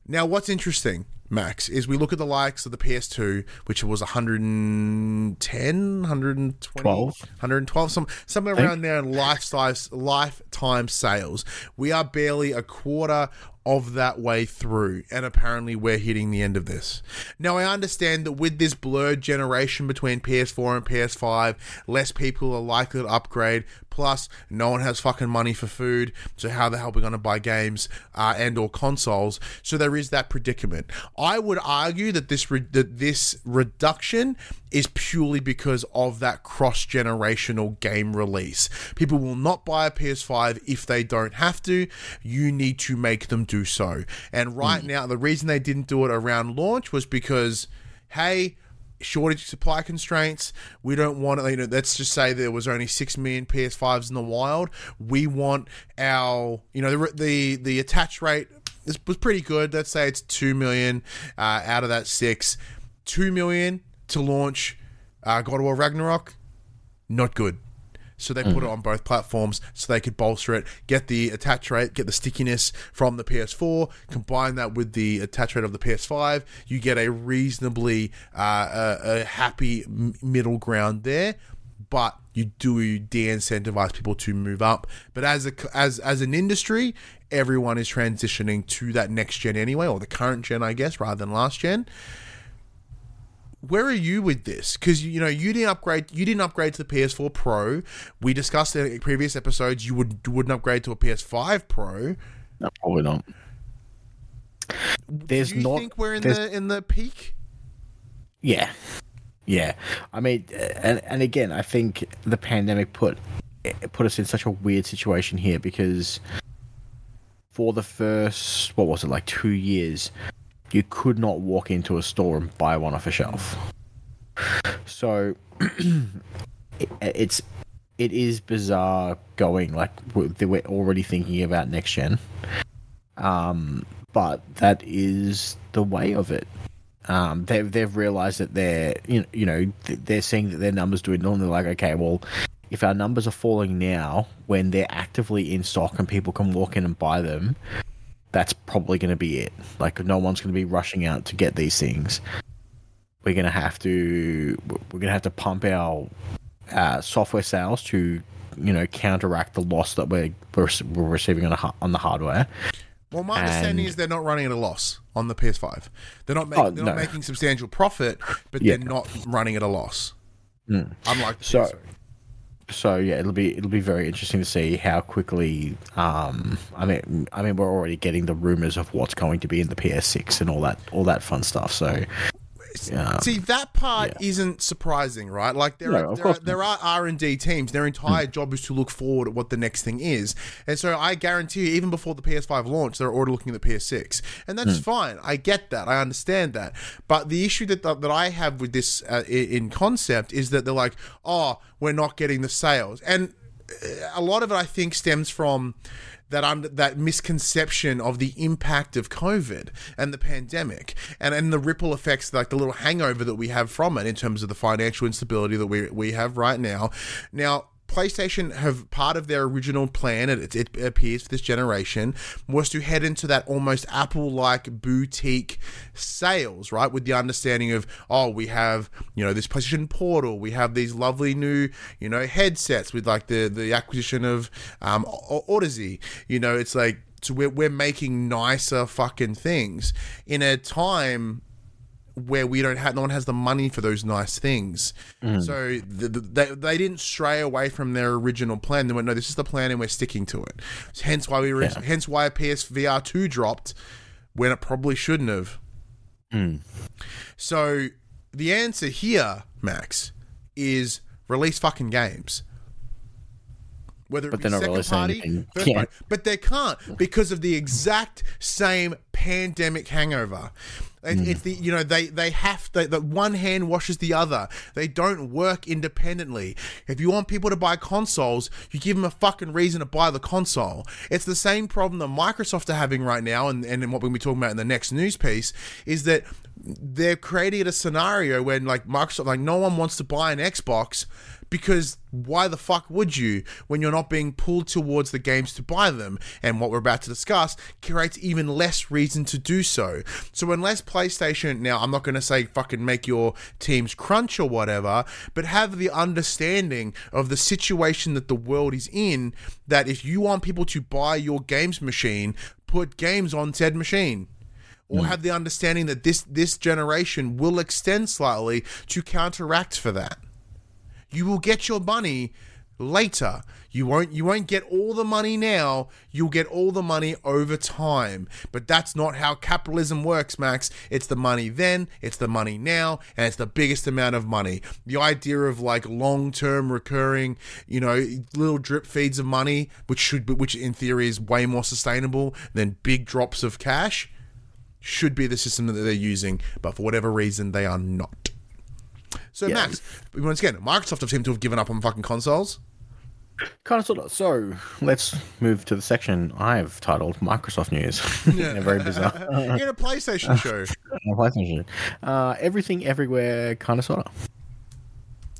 Speaker 2: Now, what's interesting, Max, is we look at the likes of the PS2, which was 110, 120,
Speaker 3: 12.
Speaker 2: 112, some, somewhere around there in lifestyle, lifetime sales. We are barely a quarter of that way through, and apparently we're hitting the end of this. Now, I understand that with this blurred generation between PS4 and PS5, less people are likely to upgrade. Plus, no one has fucking money for food, so how the hell are we going to buy games uh, and or consoles? So there is that predicament. I would argue that this re- that this reduction is purely because of that cross generational game release. People will not buy a PS5 if they don't have to. You need to make them do so. And right now, the reason they didn't do it around launch was because, hey, shortage supply constraints. We don't want to, you know, let's just say there was only 6 million PS5s in the wild. We want our, you know, the, the, the attach rate is, was pretty good. Let's say it's 2 million uh, out of that 6. 2 million to launch uh, God of War Ragnarok, not good. So they put it on both platforms so they could bolster it, get the attach rate, get the stickiness from the PS4, combine that with the attach rate of the PS5. You get a reasonably uh, a, a happy middle ground there, but you do de-incentivize people to move up. But as a as as an industry, everyone is transitioning to that next gen anyway, or the current gen, I guess, rather than last gen where are you with this? Because you know you didn't upgrade. You didn't upgrade to the PS4 Pro. We discussed in previous episodes you would wouldn't upgrade to a PS5 Pro.
Speaker 3: No, probably not. There's
Speaker 2: Do you
Speaker 3: not.
Speaker 2: think we're in the in the peak?
Speaker 3: Yeah. Yeah, I mean, uh, and and again, I think the pandemic put put us in such a weird situation here because for the first what was it like two years, you could not walk into a store and buy one off a shelf. So it, it's it is bizarre going like we're already thinking about next gen, um, but that is the way of it. Um, they've they've realised that they're you know, you know they're seeing that their numbers doing and they're like okay well if our numbers are falling now when they're actively in stock and people can walk in and buy them that's probably going to be it like no one's going to be rushing out to get these things we're going to have to we're going to have to pump our uh, software sales to you know counteract the loss that we're we're, we're receiving on the, on the hardware
Speaker 2: well, my understanding
Speaker 3: And-
Speaker 2: is they're not running at a loss on the PS5. They're not making,
Speaker 3: Oh,
Speaker 2: they're not making substantial profit, but
Speaker 3: Yeah.
Speaker 2: they're not running at a loss. Unlike the
Speaker 3: So-
Speaker 2: PS3.
Speaker 3: So yeah, it'll be it'll be very interesting to see how quickly. Um, I mean, I mean, we're already getting the rumors of what's going to be in the PS6 and all that all that fun stuff. So yeah,
Speaker 2: See that part isn't surprising, right? Like there,
Speaker 3: No,
Speaker 2: are, there, are, there are R and D teams. Their entire job is to look forward at what the next thing is, and so I guarantee you, even before the PS5 launch, they're already looking at the PS6, and that's
Speaker 3: Hmm.
Speaker 2: fine. I get that. I understand that. But the issue that that I have with this uh, in concept is that they're like, oh, we're not getting the sales, and uh, a lot of it I think stems from that under that misconception of the impact of COVID and the pandemic and, and the ripple effects, like the little hangover that we have from it in terms of the financial instability that we we have right now. Now. PlayStation have part of their original plan, it, it appears for this generation, was to head into that almost Apple like boutique sales, right? With the understanding of, oh, we have, you know, this PlayStation Portal, we have these lovely new, you know, headsets with like the, the acquisition of um, Audeze. You know, it's like, so we're, we're making nicer fucking things in a time where we don't have no one has the money for those nice things. Mm. So the, the, they they didn't stray away from their original plan. They went, no, this is the plan, and we're sticking to it. Hence why we,
Speaker 3: Yeah.
Speaker 2: hence why PSVR two dropped when it probably shouldn't have. Mm. So the answer here, Max, is release fucking games. Whether it
Speaker 3: But
Speaker 2: be
Speaker 3: they're not
Speaker 2: second party,
Speaker 3: anything. Yeah.
Speaker 2: party, but they can't because of the exact same pandemic hangover. It,
Speaker 3: Hmm.
Speaker 2: It's the you know they they have to, the one hand washes the other. They don't work independently. If you want people to buy consoles, you give them a fucking reason to buy the console. It's the same problem that Microsoft are having right now, and and what we'll be talking about in the next news piece is that they're creating a scenario when like Microsoft like no one wants to buy an Xbox because why the fuck would you when you're not being pulled towards the games to buy them? And what we're about to discuss creates even less reason to do so. So unless PlayStation, now I'm not going to say fucking make your teams crunch or whatever, but have the understanding of the situation that the world is in, that if you want people to buy your games machine, put games on said machine or have the understanding that this this generation will extend slightly to counteract for that. You will get your money later. You won't you won't get all the money now, you'll get all the money over time. But that's not how capitalism works, Max. It's the money then, it's the money now, and it's the biggest amount of money. The idea of like long-term recurring, you know, little drip feeds of money, which should be, which in theory is way more sustainable than big drops of cash should be the system that they're using, but for whatever reason, they are not. So,
Speaker 3: Yeah.
Speaker 2: Max, once again, Microsoft have seemed to have given up on fucking consoles.
Speaker 3: kind of sort of. So let's move to the section I've titled Microsoft News. Yeah, very bizarre.
Speaker 2: in a PlayStation show.
Speaker 3: PlayStation. Uh, everything, everywhere, kind of sort of.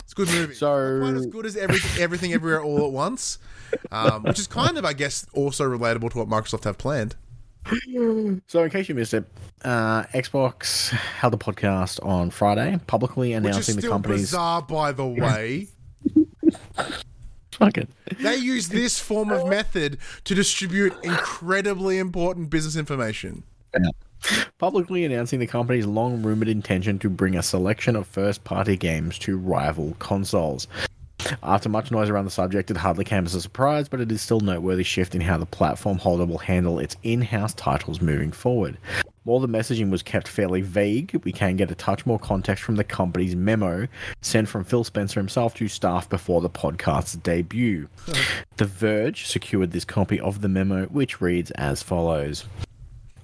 Speaker 2: It's a good movie.
Speaker 3: So-
Speaker 2: Not quite as good as everything, everything, everywhere, all at once, um, which is kind of, I guess, also relatable to what Microsoft have planned.
Speaker 3: So, in case you missed it, uh, Xbox held a podcast on Friday, publicly announcing the company's.
Speaker 2: bizarre, by the way.
Speaker 3: Fuck it.
Speaker 2: They use this form of method to distribute incredibly important business information.
Speaker 3: Publicly announcing the company's long rumored intention to bring a selection of first party games to rival consoles. After much noise around the subject, it hardly came as a surprise, but it is still a noteworthy shift in how the platform holder will handle its in house titles moving forward. While the messaging was kept fairly vague, we can get a touch more context from the company's memo sent from Phil Spencer himself to staff before the podcast's debut. the Verge secured this copy of the memo, which reads as follows.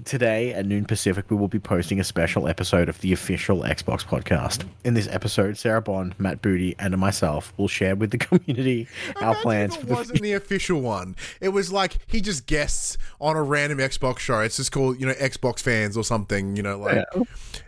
Speaker 3: Today at noon Pacific, we will be posting a special episode of the official Xbox podcast. In this episode, Sarah Bond, Matt Booty, and myself will share with the community our
Speaker 2: Imagine
Speaker 3: plans
Speaker 2: if
Speaker 3: for
Speaker 2: it
Speaker 3: the
Speaker 2: wasn't the official one. It was like he just guests on a random Xbox show. It's just called, you know, Xbox fans or something, you know, like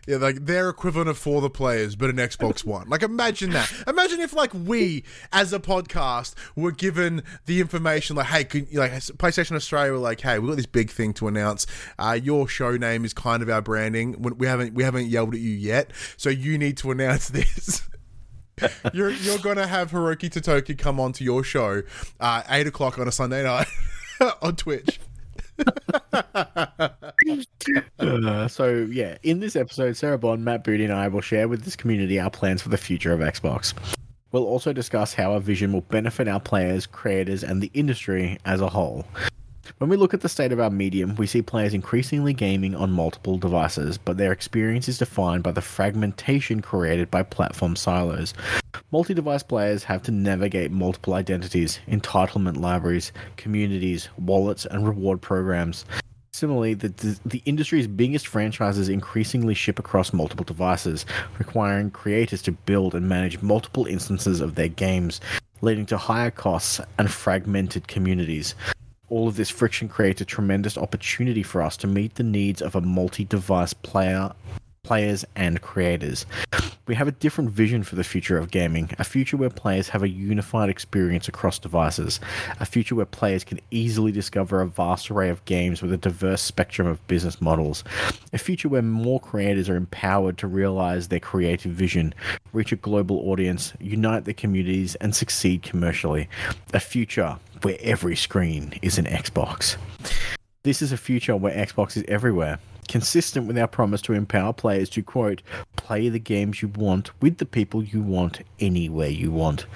Speaker 2: yeah, like their equivalent of for the players, but an Xbox One. Like imagine that. Imagine if like we as a podcast were given the information like, hey, could, like PlayStation Australia were like, hey, we've got this big thing to announce. Uh, your show name is kind of our branding. We haven't we haven't yelled at you yet, so you need to announce this. you're you're gonna have Hiroki Totoki come on to your show, uh, eight o'clock on a Sunday night on Twitch.
Speaker 3: Uh, so yeah, in this episode, Sarah Bond, Matt Booty, and I will share with this community our plans for the future of Xbox. We'll also discuss how our vision will benefit our players, creators, and the industry as a whole. When we look at the state of our medium, we see players increasingly gaming on multiple devices, but their experience is defined by the fragmentation created by platform silos. Multi device players have to navigate multiple identities, entitlement libraries, communities, wallets, and reward programs. Similarly, the, the, the industry's biggest franchises increasingly ship across multiple devices, requiring creators to build and manage multiple instances of their games, leading to higher costs and fragmented communities. All of this friction creates a tremendous opportunity for us to meet the needs of a multi-device player players and creators. We have a different vision for the future of gaming, a future where players have a unified experience across devices, a future where players can easily discover a vast array of games with a diverse spectrum of business models, a future where more creators are empowered to realize their creative vision, reach a global audience, unite their communities, and succeed commercially, a future where every screen is an Xbox. This is a future where Xbox is everywhere, consistent with our promise to empower players to, quote, play the games you want with the people you want anywhere you want.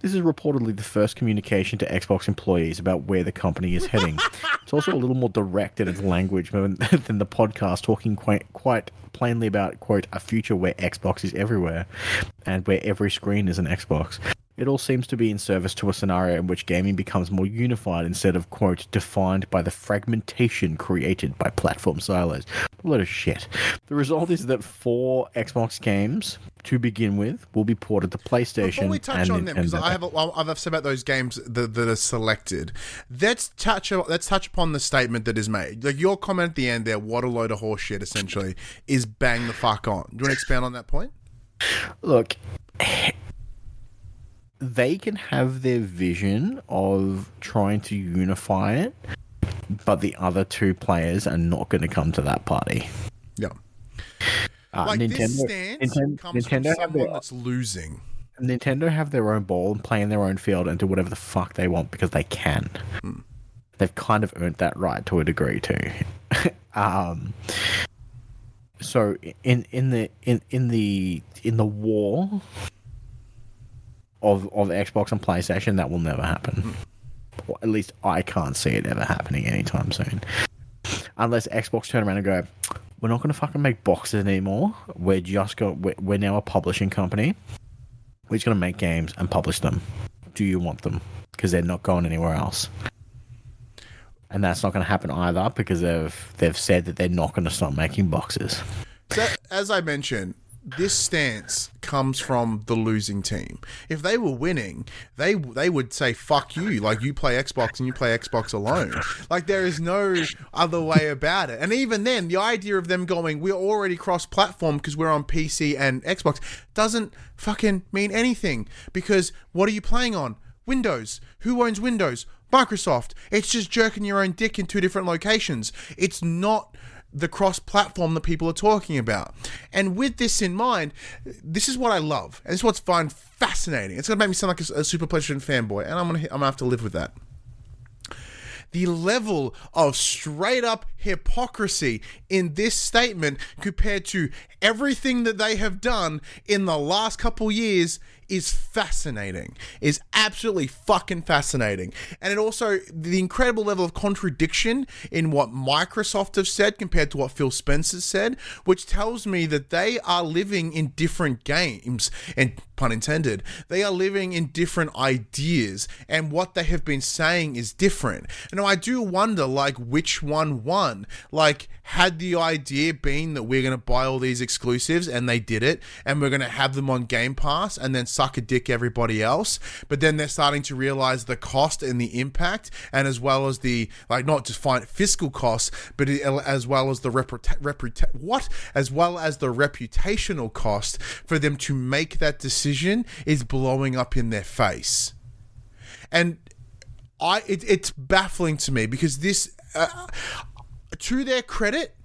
Speaker 3: This is reportedly the first communication to Xbox employees about where the company is heading. it's also a little more direct in its language than, the podcast, talking quite, quite plainly about, quote, a future where Xbox is everywhere and where every screen is an Xbox. It all seems to be in service to a scenario in which gaming becomes more unified instead of, quote, defined by the fragmentation created by platform silos. A lot of shit. The result is that four Xbox games, to begin with, will be ported to PlayStation.
Speaker 2: Before we touch
Speaker 3: and
Speaker 2: on them, because I have a, I've said about those games that, that are selected. Let's touch let's touch upon the statement that is made. Like your comment at the end there, "What a load of horseshit!" Essentially, is bang the fuck on. Do you want to expand on that point?
Speaker 3: Look, they can have their vision of trying to unify it, but the other two players are not going to come to that party.
Speaker 2: Yeah.
Speaker 3: Uh,
Speaker 2: Like
Speaker 3: Nintendo,
Speaker 2: this stance
Speaker 3: Nintendo,
Speaker 2: comes
Speaker 3: Nintendo
Speaker 2: from
Speaker 3: have
Speaker 2: someone
Speaker 3: their,
Speaker 2: that's losing.
Speaker 3: Nintendo have their own ball and play in their own field and do whatever the fuck they want because they can. They've kind of earned that right to a degree too. um, so in in the in in the in the war of of Xbox and PlayStation, that will never happen. Or at least I can't see it ever happening anytime soon. Unless Xbox turn around and go, we're not going to fucking make boxes anymore. We're just going. We're, we're now a publishing company. We're just going to make games and publish them. Do you want them? Because they're not going anywhere else. And that's not going to happen either because they've they've said that they're not going to stop making boxes.
Speaker 2: So, as I mentioned, this stance comes from the losing team. If they were winning, they they would say "fuck you," like you play Xbox and you play Xbox alone. Like there is no other way about it. And even then, the idea of them going, "We're already cross-platform because we're on PC and Xbox," doesn't fucking mean anything because what are you playing on? Windows. Who owns Windows? Microsoft. It's just jerking your own dick in two different locations. It's not the cross platform that people are talking about. And with this in mind, this is what I love. And this is what's find fascinating. It's going to make me sound like a, a super PlayStation fanboy, and I'm going to I'm going to have to live with that the level of straight up hypocrisy in this statement compared to everything that they have done in the last couple years is fascinating. Is absolutely fucking fascinating. And it also the incredible level of contradiction in what Microsoft have said compared to what Phil Spencer said, which tells me that they are living in different games and pun intended. They are living in different ideas and what they have been saying is different. Now I do wonder like which one won. Like had the idea been that we're going to buy all these exclusives and they did it and we're going to have them on Game Pass and then suck a dick everybody else, but then they're starting to realize the cost and the impact and as well as the like not just find fiscal costs, but as well as the reputa- reputa- what as well as the reputational cost for them to make that decision is blowing up in their face. And I it, it's baffling to me because this uh, to their credit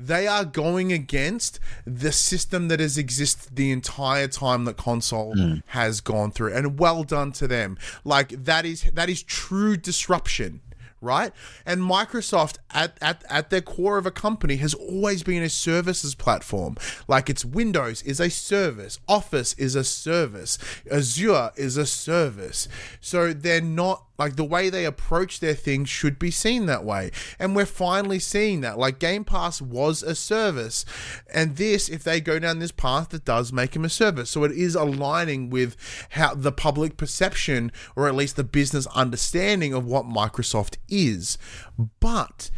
Speaker 2: they are going against the system that has existed the entire time that console mm. has gone through and well done to them like that is that is true disruption right? And Microsoft, at, at, at their core of a company, has always been a services platform. Like it's Windows is a service, Office is a service, Azure is a service. So they're not like the way they approach their things should be seen that way. And we're finally seeing that. Like Game Pass was a service. And this, if they go down this path, that does make them a service. So it is aligning with how the public perception, or at least the business understanding of what Microsoft is. But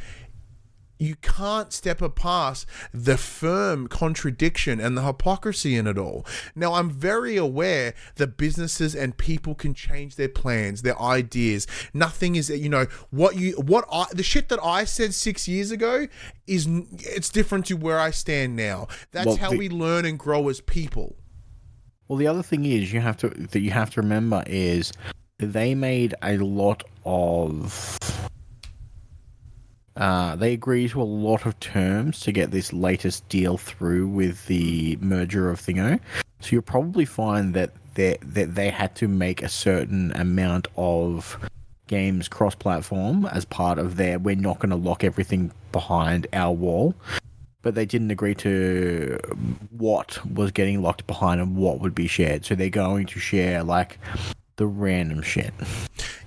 Speaker 2: you can't step past the firm contradiction and the hypocrisy in it all. Now, I'm very aware that businesses and people can change their plans, their ideas. Nothing is, you know, what you, what I, the shit that I said six years ago is, it's different to where I stand now. That's well, how the, we learn and grow as people.
Speaker 3: Well, the other thing is you have to, that you have to remember is they made a lot of uh, they agree to a lot of terms to get this latest deal through with the merger of Thingo. So you'll probably find that that they had to make a certain amount of games cross platform as part of their we're not going to lock everything behind our wall. But they didn't agree to what was getting locked behind and what would be shared. So they're going to share like the random shit.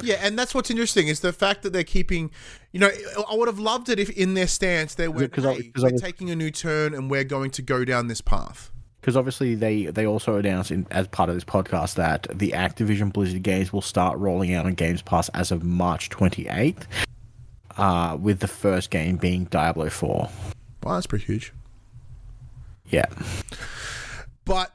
Speaker 2: Yeah, and that's what's interesting is the fact that they're keeping. You know, I would have loved it if in their stance they were hey, they're taking a new turn and we're going to go down this path.
Speaker 3: Because obviously they they also announced in, as part of this podcast that the Activision Blizzard games will start rolling out on Games Pass as of March twenty eighth. Uh, with the first game being Diablo Four.
Speaker 2: Wow, that's pretty huge.
Speaker 3: Yeah.
Speaker 2: But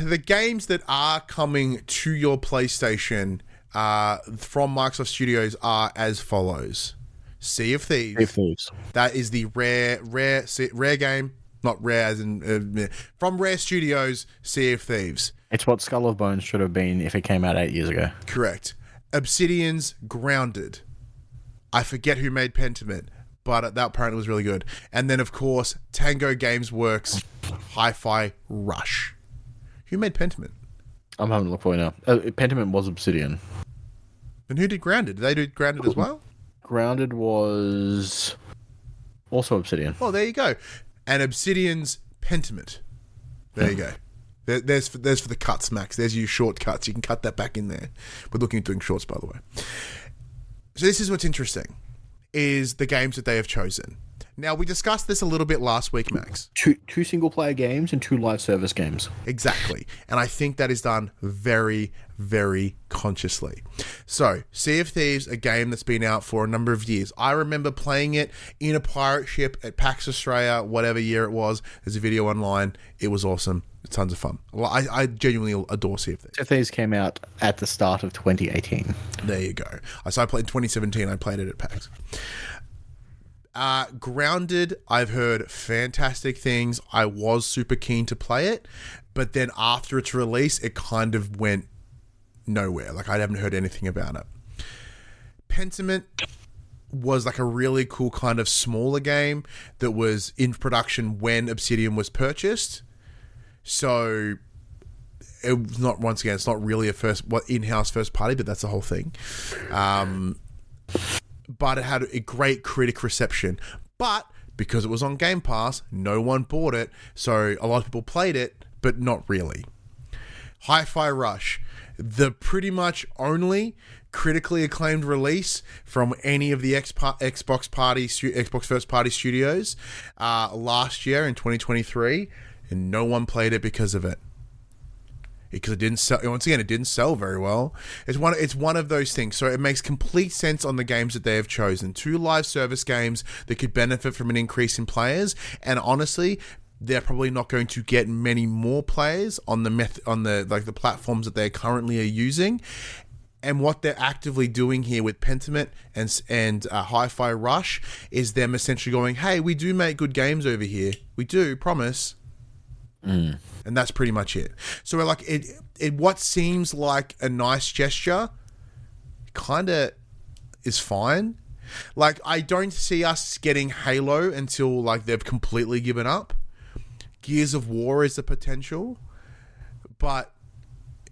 Speaker 2: the games that are coming to your PlayStation uh, from Microsoft Studios are as follows: Sea of Thieves.
Speaker 3: Sea of Thieves.
Speaker 2: That is the rare, rare, rare game. Not rare as in uh, from Rare Studios. Sea of Thieves.
Speaker 3: It's what Skull of Bones should have been if it came out eight years ago.
Speaker 2: Correct. Obsidian's Grounded. I forget who made Pentiment, but that apparently was really good. And then, of course, Tango Games Works Hi-Fi Rush. Who made Pentiment?
Speaker 3: I'm having a look for you now. Uh, Pentiment was Obsidian.
Speaker 2: And who did Grounded? Did they do Grounded as well?
Speaker 3: Grounded was also Obsidian.
Speaker 2: Oh, there you go. And Obsidian's Pentiment. There you go. There, there's for, there's for the cuts, Max. There's your shortcuts. You can cut that back in there. We're looking at doing shorts, by the way. So this is what's interesting: is the games that they have chosen. Now we discussed this a little bit last week, Max.
Speaker 3: Two two single player games and two live service games.
Speaker 2: Exactly. And I think that is done very, very consciously. So, Sea of Thieves, a game that's been out for a number of years. I remember playing it in a pirate ship at PAX Australia, whatever year it was. There's a video online. It was awesome. Tons of fun. I, I genuinely adore Sea of Thieves.
Speaker 3: Sea of Thieves came out at the start of 2018.
Speaker 2: There you go. So I played in 2017. I played it at PAX. Uh, Grounded, I've heard fantastic things. I was super keen to play it, but then after its release, it kind of went nowhere. Like I haven't heard anything about it. Pentiment was like a really cool kind of smaller game that was in production when Obsidian was purchased. So it was not once again, it's not really a first what in-house first party, but that's the whole thing. Um, but it had a great critic reception. But because it was on Game Pass, no one bought it, so a lot of people played it, but not really. Hi-Fi Rush, the pretty much only critically acclaimed release from any of the Xbox party Xbox first party studios uh, last year in 2023, and no one played it because of it because it didn't sell. Once again, it didn't sell very well. It's one. It's one of those things. So it makes complete sense on the games that they have chosen. Two live service games that could benefit from an increase in players. And honestly, they're probably not going to get many more players on the meth- on the like the platforms that they currently are using. And what they're actively doing here with Pentiment and and uh, Hi-Fi Rush is them essentially going, "Hey, we do make good games over here. We do, promise." Mm. and that's pretty much it. So we're like it, it what seems like a nice gesture, kind of is fine. Like I don't see us getting Halo until like they've completely given up. Gears of War is the potential, but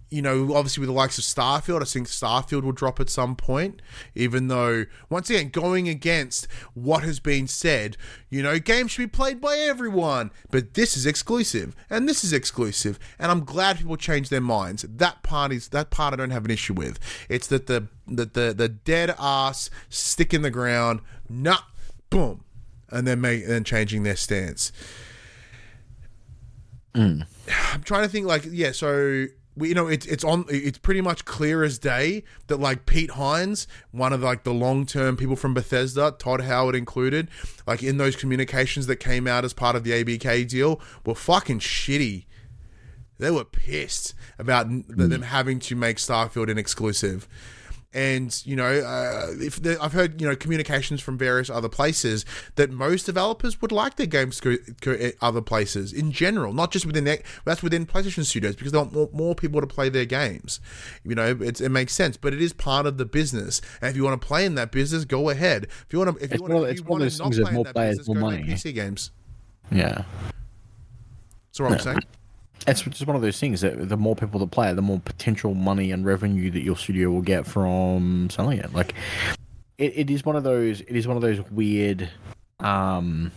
Speaker 2: you know, obviously with the likes of Starfield, I think Starfield will drop at some point, even though, once again, going against what has been said, you know, games should be played by everyone, but this is exclusive, and this is exclusive, and I'm glad people change their minds. That part is, that part I don't have an issue with. It's that the, the, the, the dead ass stick in the ground, nah, boom, and then make, and then changing their stance. Mm. I'm trying to think like yeah so we, you know it's it's on it's pretty much clear as day that like Pete Hines one of like the long-term people from Bethesda Todd Howard included like in those communications that came out as part of the ABK deal were fucking shitty. They were pissed about n- them mm. having to make Starfield an exclusive and you know, uh, if the, I've heard you know communications from various other places that most developers would like their games to go, go other places in general, not just within that. That's within PlayStation Studios because they want more, more people to play their games. You know, it's, it makes sense, but it is part of the business. And if you want to play in that business, go ahead. If you want to, if
Speaker 3: It's
Speaker 2: you want
Speaker 3: of-
Speaker 2: to,
Speaker 3: it's
Speaker 2: you
Speaker 3: one of
Speaker 2: want
Speaker 3: those
Speaker 2: to not
Speaker 3: things that
Speaker 2: play in
Speaker 3: more
Speaker 2: that
Speaker 3: players,
Speaker 2: business,
Speaker 3: more
Speaker 2: go make
Speaker 3: money.
Speaker 2: PC games.
Speaker 3: Yeah.
Speaker 2: That's what I'm saying.
Speaker 3: It's just one of those things that the more people that play it, the more potential money and revenue that your studio will get from selling it. Like, it, it is one of those. It is one of those weird, um,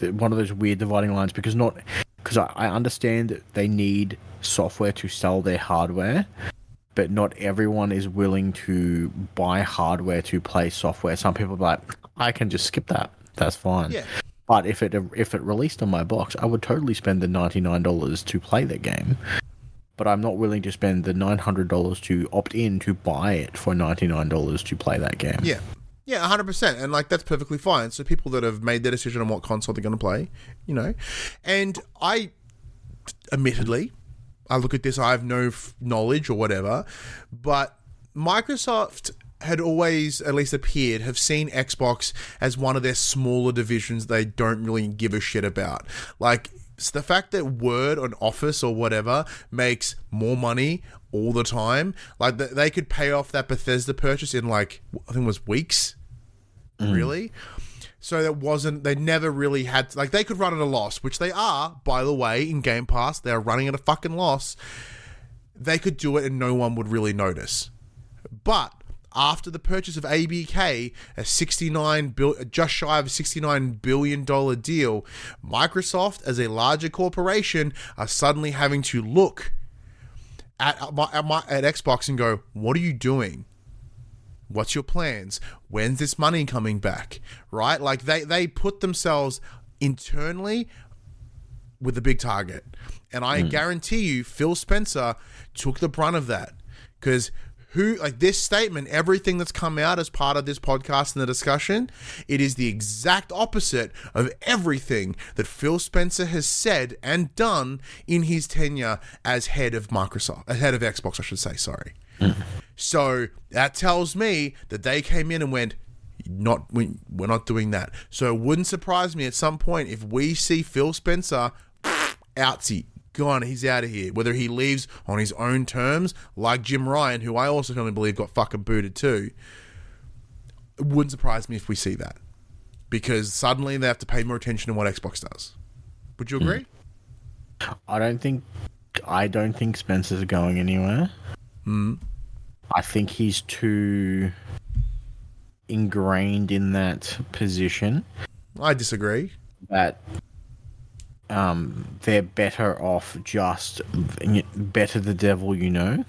Speaker 3: one of those weird dividing lines because not because I, I understand that they need software to sell their hardware, but not everyone is willing to buy hardware to play software. Some people are like, I can just skip that. That's fine.
Speaker 2: Yeah.
Speaker 3: But if it if it released on my box, I would totally spend the ninety nine dollars to play the game. But I'm not willing to spend the nine hundred dollars to opt in to buy it for ninety nine dollars to play that game.
Speaker 2: Yeah. Yeah, 100%. And like that's perfectly fine. So people that have made their decision on what console they're going to play, you know. And I admittedly, I look at this I have no f- knowledge or whatever, but Microsoft had always at least appeared have seen Xbox as one of their smaller divisions they don't really give a shit about. Like the fact that Word on Office or whatever makes more money all the time, like they could pay off that Bethesda purchase in like I think it was weeks. Mm. Really? So that wasn't they never really had like they could run at a loss, which they are, by the way, in Game Pass. They are running at a fucking loss. They could do it and no one would really notice. But after the purchase of ABK, a 69 bill, just shy of a 69 billion dollar deal, Microsoft as a larger corporation are suddenly having to look at at, my, at, at Xbox and go, "What are you doing? What's your plans? When's this money coming back?" Right? Like they they put themselves internally with a big target. And I hmm. guarantee you, Phil Spencer took the brunt of that. Because who, like this statement, everything that's come out as part of this podcast and the discussion, it is the exact opposite of everything that Phil Spencer has said and done in his tenure as head of Microsoft, as head of Xbox, I should say, sorry. So that tells me that they came in and went, not we, we're not doing that. So it wouldn't surprise me at some point if we see Phil Spencer outsy gone. He's out of here. Whether he leaves on his own terms, like Jim Ryan, who I also firmly believe got fucking booted too. It wouldn't surprise me if we see that because suddenly they have to pay more attention to what Xbox does. Would you hmm. agree?
Speaker 3: I don't think I don't think Spencer's going anywhere. Hmm. I think he's too ingrained in that position
Speaker 2: I disagree.
Speaker 3: that um, they're better off just better the devil you know.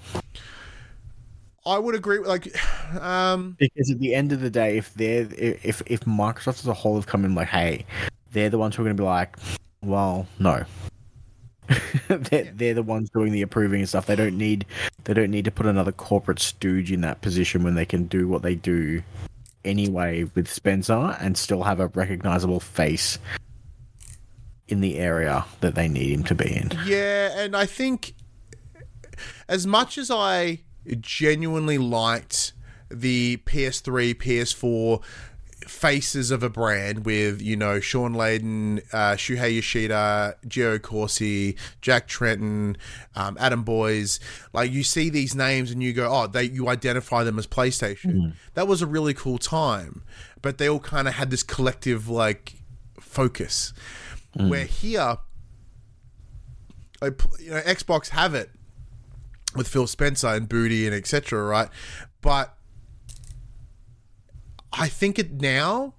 Speaker 2: I would agree. with Like, um,
Speaker 3: Because at the end of the day, if they're if if Microsoft as a whole have come in like, hey, they're the ones who are going to be like, well, no. they're, they're the ones doing the approving and stuff. They don't need they don't need to put another corporate stooge in that position when they can do what they do anyway with Spencer and still have a recognizable face in the area that they need him to be in.
Speaker 2: yeah, and I think as much as I genuinely liked the PS3, PS4 faces of a brand with, you know, Shawn Layden, uh, Shuhei Yoshida, Gio Corsi, Jack Tretton, um, Adam Boyes. Like you see these names and you go, oh, they you identify them as PlayStation. That was a really cool time. But they all kind of had this collective like focus. Mm. Where here, I you know, Xbox have it with Phil Spencer and Booty and etc. Right, but I think it now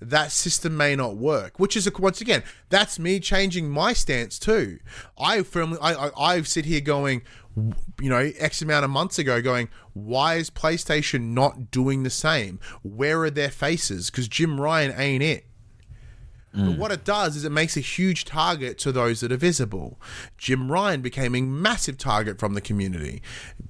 Speaker 2: that system may not work. Which is a, once again, that's me changing my stance too. I firmly, I, I, I sit here going, you know, X amount of months ago, going, why is PlayStation not doing the same? Where are their faces? Because Jim Ryan ain't it. But mm. what it does is it makes a huge target to those that are visible. Jim Ryan became a massive target from the community.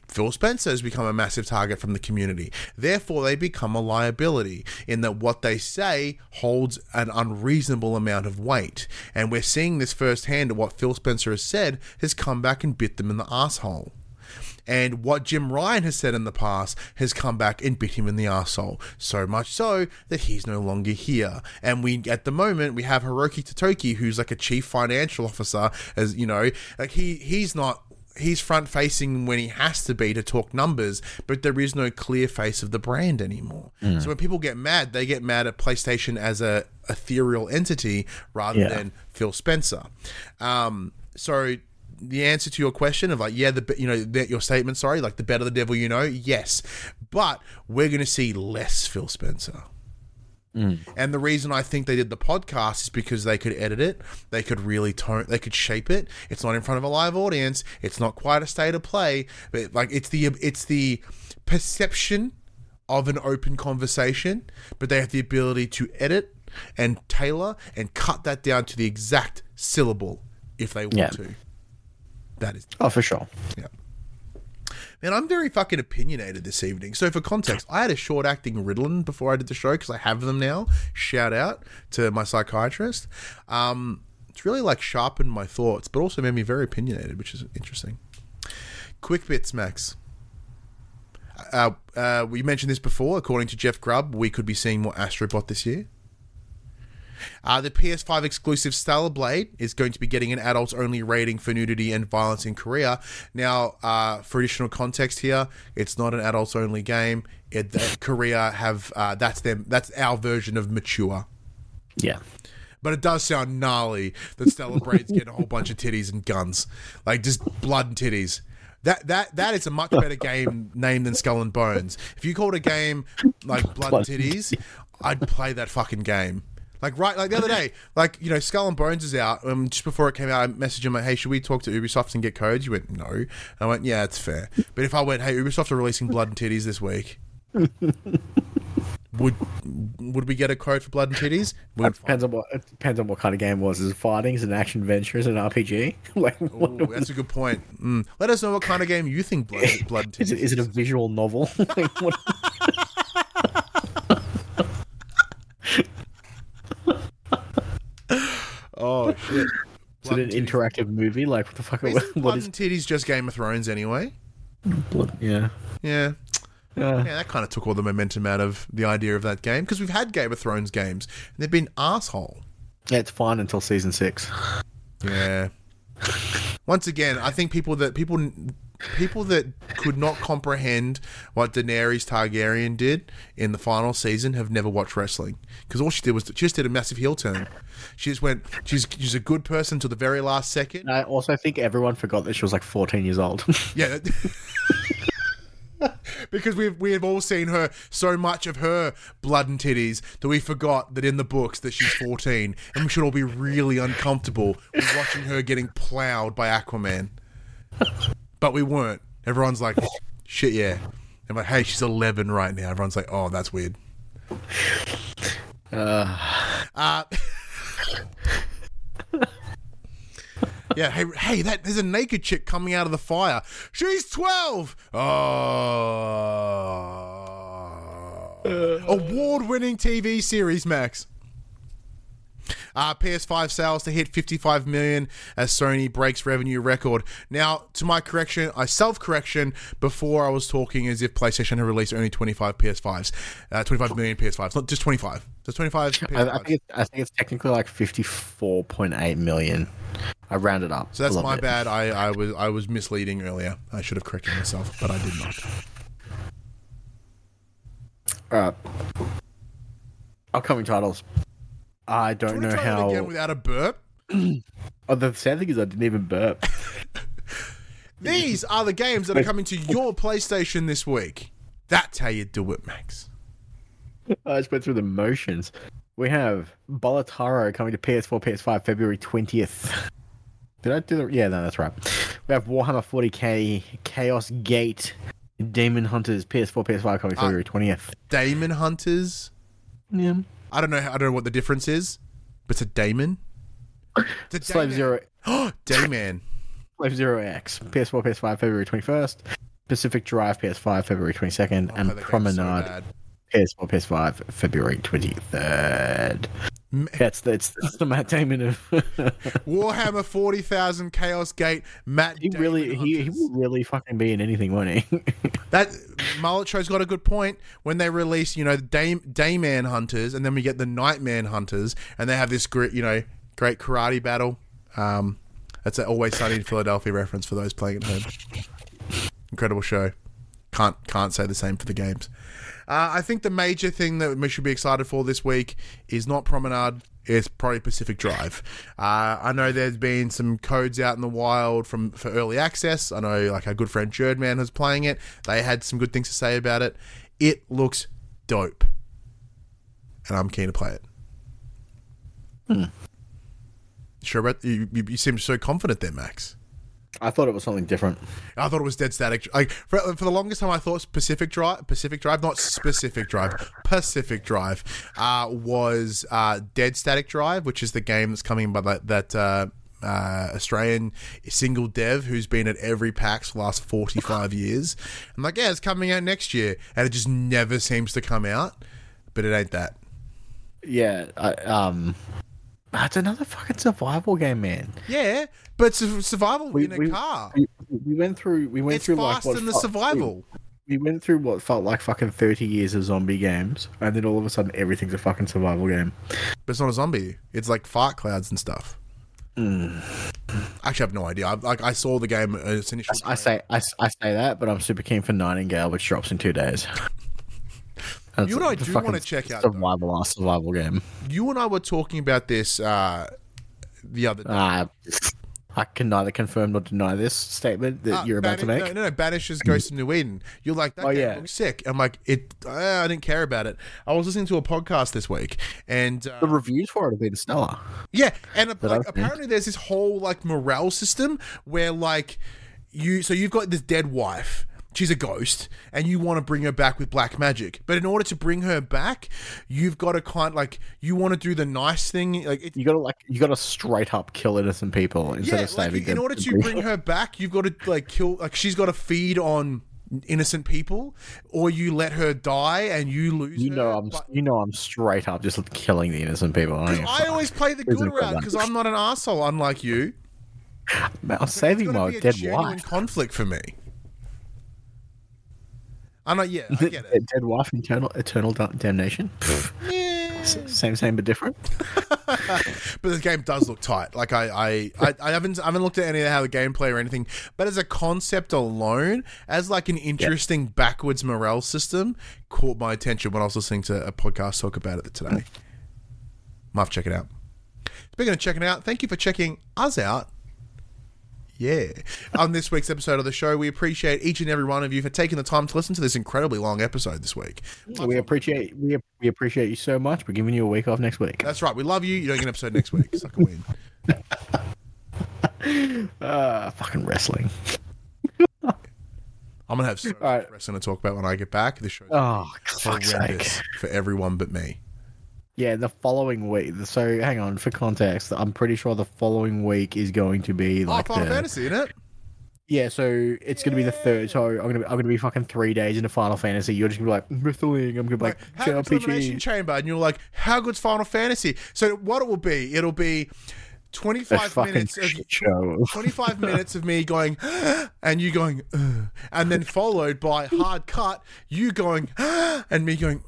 Speaker 2: Phil Spencer has become a massive target from the community. Therefore, they become a liability in that what they say holds an unreasonable amount of weight. And we're seeing this firsthand what Phil Spencer has said has come back and bit them in the asshole. And what Jim Ryan has said in the past has come back and bit him in the arsehole. So much so that he's no longer here. And we, at the moment, we have Hiroki Totoki, who's like a chief financial officer, as you know, like he, he's not he's front facing when he has to be to talk numbers, but there is no clear face of the brand anymore. So when people get mad, they get mad at PlayStation as a ethereal entity rather
Speaker 3: Yeah.
Speaker 2: than Phil Spencer. Um, so the answer to your question of like, yeah, the you know that your statement, sorry, like the better the devil you know, yes, but we're going to see less Phil Spencer. Mm. And the reason I think they did the podcast is because they could edit it, they could really tone, they could shape it. It's not in front of a live audience. It's not quite a state of play, but like it's the it's the perception of an open conversation, but they have the ability to edit and tailor and cut that down to the exact syllable if they want
Speaker 3: Yeah.
Speaker 2: to. That is
Speaker 3: Oh, for sure.
Speaker 2: yeah. Man, I'm very fucking opinionated this evening. So, for context, I had a short acting Ritalin before I did the show because I have them now. Shout out to my psychiatrist. Um, it's really like sharpened my thoughts, but also made me very opinionated, which is interesting. Quick bits, Max. Uh, uh, we mentioned this before. According to Jeff Grubb, we could be seeing more Astrobot this year. Uh, the PS5 exclusive Stellar Blade is going to be getting an adults only rating for nudity and violence in Korea. Now, uh, for additional context here, it's not an adults only game. It, uh, Korea have uh, that's them that's our version of mature.
Speaker 3: Yeah.
Speaker 2: But it does sound gnarly that Stellar Blade's getting a whole bunch of titties and guns, like just blood and titties. That that that is a much better game name than Skull and Bones. If you called a game like Blood,
Speaker 3: Blood
Speaker 2: and Titties, I'd play that fucking game. Like right, like the other day, like you know, Skull and Bones is out. Um, just before it came out, I messaged him like, "Hey, should we talk to Ubisoft and get codes?" You went, "No." And I went, "Yeah, it's fair." But if I went, "Hey, Ubisoft are releasing Blood and Titties this week," would would we get a code for Blood and Titties?
Speaker 3: Depends on what it depends on what kind of game it was. Is it fighting? Is it an action adventure? Is it an RPG? like,
Speaker 2: Ooh, that's a good point. Mm. Let us know what kind of game you think Blood, blood and
Speaker 3: is it?
Speaker 2: Titties
Speaker 3: Is it a visual novel? like, what,
Speaker 2: Oh shit!
Speaker 3: is it an
Speaker 2: Titties.
Speaker 3: interactive movie? Like, what the fuck?
Speaker 2: Isn't
Speaker 3: What,
Speaker 2: Blood
Speaker 3: what is?
Speaker 2: and Titties just Game of Thrones anyway?
Speaker 3: Blood? Yeah.
Speaker 2: Yeah.
Speaker 3: Yeah.
Speaker 2: Yeah, that kind of took all the momentum out of the idea of that game because we've had Game of Thrones games and they've been asshole.
Speaker 3: Yeah, it's fine until season six.
Speaker 2: Yeah. Once again, I think people that people people that could not comprehend what Daenerys Targaryen did in the final season have never watched wrestling because all she did was she just did a massive heel turn. She just went. She's she's a good person till the very last second.
Speaker 3: I also think everyone forgot that she was like 14 years old.
Speaker 2: Yeah. because we've we have all seen her so much of her blood and titties that we forgot that in the books that she's 14 and we should all be really uncomfortable with watching her getting plowed by Aquaman. But we weren't. Everyone's like, shit, yeah. I'm like, hey, she's 11 right now. Everyone's like, oh, that's weird. Uh, yeah, hey, hey, that there's a naked chick coming out of the fire. She's 12. Oh. Award-winning TV series, Max. Uh, PS5 sales to hit 55 million as Sony breaks revenue record. Now, to my correction, I self correction before I was talking as if PlayStation had released only 25 PS5s, uh, 25 million PS5s, not just 25. Just 25 PS5s.
Speaker 3: I, think it's, I think it's technically like fifty four point eight million. I rounded up.
Speaker 2: so that's my
Speaker 3: bit.
Speaker 2: bad. I, I was I was misleading earlier. I should have corrected myself, but I did not.
Speaker 3: All right. Upcoming titles. I don't know
Speaker 2: to try that
Speaker 3: how.
Speaker 2: again without a burp?
Speaker 3: oh, the sad thing is, I didn't even burp.
Speaker 2: These are the games that are coming to your PlayStation this week. That's how you do it, Max.
Speaker 3: I just went through the motions. We have Balatro coming to PS4, PS5, February 20th. Did I do the. Yeah, no, that's right. We have Warhammer 40k, Chaos Gate, Demon Hunters, PS4, PS5 coming uh, February 20th.
Speaker 2: Damon Hunters.
Speaker 3: Yeah.
Speaker 2: I don't know. I don't know what the difference is, but it's a Damon. It's a
Speaker 3: Slave
Speaker 2: Damon.
Speaker 3: Zero,
Speaker 2: Oh, Dayman.
Speaker 3: Slave Zero X, PS4, PS5, February 21st. Pacific Drive, PS5, February 22nd.
Speaker 2: Oh,
Speaker 3: and
Speaker 2: so
Speaker 3: Promenade,
Speaker 2: bad.
Speaker 3: PS4, PS5, February 23rd. That's, that's, that's the Matt Damon of.
Speaker 2: Warhammer forty thousand Chaos Gate. Matt.
Speaker 3: he
Speaker 2: Damon
Speaker 3: really, he, he will really fucking be in anything, won't he?
Speaker 2: That Mullet Show's got a good point when they release, you know, the Day Dayman Hunters, and then we get the Nightman Hunters, and they have this great, you know, great karate battle. Um, that's an Always Sunny in Philadelphia reference for those playing at home. Incredible show. Can't can't say the same for the games. Uh, I think the major thing that we should be excited for this week is not Promenade. It's probably Pacific Drive. Uh, I know there's been some codes out in the wild from for early access. I know like our good friend Jerdman was playing it. They had some good things to say about it. It looks dope, and I'm keen to play it. Sure, but you, you, you seem so confident there, Max.
Speaker 3: I thought it was something different.
Speaker 2: I thought it was dead static. Like for, for the longest time, I thought Pacific Drive, Pacific Drive, not specific Drive, Pacific Drive, uh, was uh, Dead Static Drive, which is the game that's coming by that that uh, uh, Australian single dev who's been at every PAX for the last forty five years. I'm like, yeah, it's coming out next year, and it just never seems to come out. But it ain't that.
Speaker 3: Yeah, I, um, it's another fucking survival game, man.
Speaker 2: Yeah, but su- survival
Speaker 3: We-
Speaker 2: in a
Speaker 3: we-
Speaker 2: car.
Speaker 3: We, we went through, we went
Speaker 2: It's
Speaker 3: through like
Speaker 2: faster
Speaker 3: what
Speaker 2: than the
Speaker 3: felt-
Speaker 2: survival.
Speaker 3: We, we went through what felt like fucking thirty years of zombie games, and then all of a sudden everything's a fucking survival game.
Speaker 2: But it's not a zombie. It's like fart clouds and stuff.
Speaker 3: Hmm.
Speaker 2: Actually, I have no idea. I, like I saw the game. uh, Its initial.
Speaker 3: I say, I, I say that, but I'm super keen for Nightingale, which drops in two days. That's
Speaker 2: You know, I do wanna check out,
Speaker 3: survival ass survival game.
Speaker 2: You and I were talking about this uh, the other day.
Speaker 3: Uh, I can neither confirm nor deny this statement that
Speaker 2: Uh,
Speaker 3: you're about to make.
Speaker 2: No, no, no. Banishers Ghost of New Eden. You're like that
Speaker 3: Oh,
Speaker 2: game
Speaker 3: yeah.
Speaker 2: looks sick. I'm like it. Uh, I didn't care about it. I was listening to a podcast this week, and
Speaker 3: The
Speaker 2: uh,
Speaker 3: reviews for it have been stellar.
Speaker 2: Yeah, and like, apparently there's this whole like morale system where like you so you've got this dead wife. She's a ghost, and you want to bring her back with black magic. But in order to bring her back, you've got to kind like you want to do the nice thing. Like it,
Speaker 3: You gotta like, you gotta straight up kill innocent people instead
Speaker 2: yeah,
Speaker 3: of
Speaker 2: like
Speaker 3: saving
Speaker 2: in order to bring her back, you've got to like kill. Like she's got to feed on innocent people, or you let her die and you lose.
Speaker 3: You
Speaker 2: her,
Speaker 3: know, I'm
Speaker 2: but-
Speaker 3: you know I'm straight up just killing the innocent people. I, don't give a
Speaker 2: I
Speaker 3: fuck.
Speaker 2: always play the good route because I'm not an asshole, unlike you.
Speaker 3: Man, I'm saving my dead wife.
Speaker 2: conflict for me. I'm not. Yeah, I get it.
Speaker 3: Dead wife, eternal, eternal damnation.
Speaker 2: Yeah.
Speaker 3: Same, same, but different.
Speaker 2: But the game does look tight. Like I, I, I, I haven't, I haven't looked at any of how the gameplay or anything. But as a concept alone, as like an interesting backwards morale system, caught my attention when I was listening to a podcast talk about it today. Hmm. Might have to check it out. Speaking of checking it out, thank you for checking us out. Yeah. On this week's episode of the show, we appreciate each and every one of you for taking the time to listen to this incredibly long episode this week.
Speaker 3: We appreciate we, we appreciate you so much. We're giving you a week off next week.
Speaker 2: That's right. We love you. You don't get an episode next week. Suck a win.
Speaker 3: Uh, fucking wrestling.
Speaker 2: I'm gonna have so much
Speaker 3: right.
Speaker 2: wrestling to talk about when I get back. The show's
Speaker 3: Oh, fuck's sake.
Speaker 2: for everyone but me.
Speaker 3: Yeah, the following week. So hang on for context. I'm pretty sure the following week is going to be like
Speaker 2: oh, Final
Speaker 3: the
Speaker 2: Fantasy, isn't it?
Speaker 3: yeah. So it's going to be the third. So I'm gonna be, I'm gonna be fucking three days into Final Fantasy. You're just gonna be like mm, wrestling. I'm gonna be like,
Speaker 2: How good's Elimination Chamber? And you're like, how good's Final Fantasy? So what it will be? It'll be 25 minutes of
Speaker 3: show.
Speaker 2: 25 minutes of me going and you going and then followed by hard cut you going and me going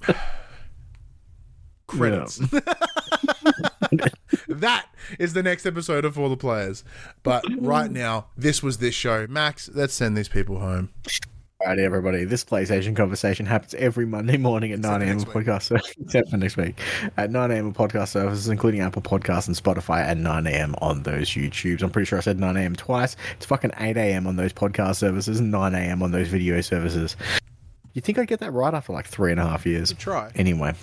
Speaker 2: credits that is the next episode of all the players but right now this was this show max let's send these people home
Speaker 3: Alright, everybody. This PlayStation conversation happens every Monday morning at 9 a.m. podcast, except for next week at 9 a.m. on podcast services, including Apple Podcasts and Spotify, at 9 a.m. on those YouTubes. I'm pretty sure I said 9 a.m. twice. It's fucking 8 a.m. on those podcast services and 9 a.m. on those video services. You think I'd get that right after like three and a half years?
Speaker 2: try
Speaker 3: Anyway.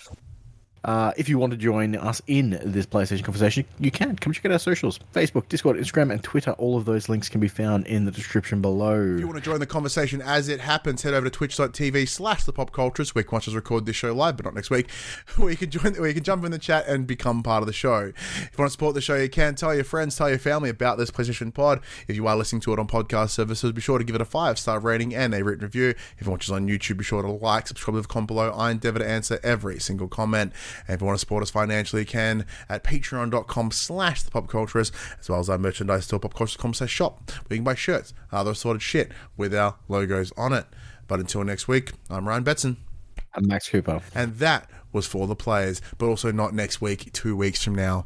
Speaker 3: Uh, if you want to join us in this PlayStation conversation, you can. Come check out our socials Facebook, Discord, Instagram, and Twitter. All of those links can be found in the description below.
Speaker 2: If you want to join the conversation as it happens, head over to twitch.tv slash the pop cultures where you can watch us record this show live, but not next week, where you can join where you can jump in the chat and become part of the show. If you want to support the show, you can tell your friends, tell your family about this PlayStation Pod. If you are listening to it on podcast services, be sure to give it a five star rating and a written review. If you watch us on YouTube, be sure to like, subscribe to the comment below. I endeavor to answer every single comment. And if you want to support us financially, you can at patreon.com slash the as well as our merchandise store popculturist.com slash shop, where you can buy shirts, other assorted shit with our logos on it. But until next week, I'm Ryan Betson.
Speaker 3: I'm Max Cooper.
Speaker 2: And that was for the players, but also not next week, two weeks from now.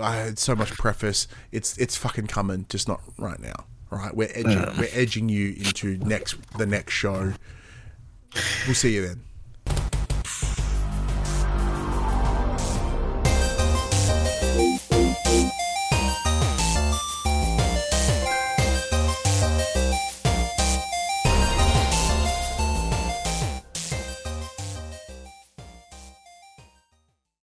Speaker 2: I had so much preface. It's it's fucking coming, just not right now. All right, we're edging we're edging you into next the next show. We'll see you then.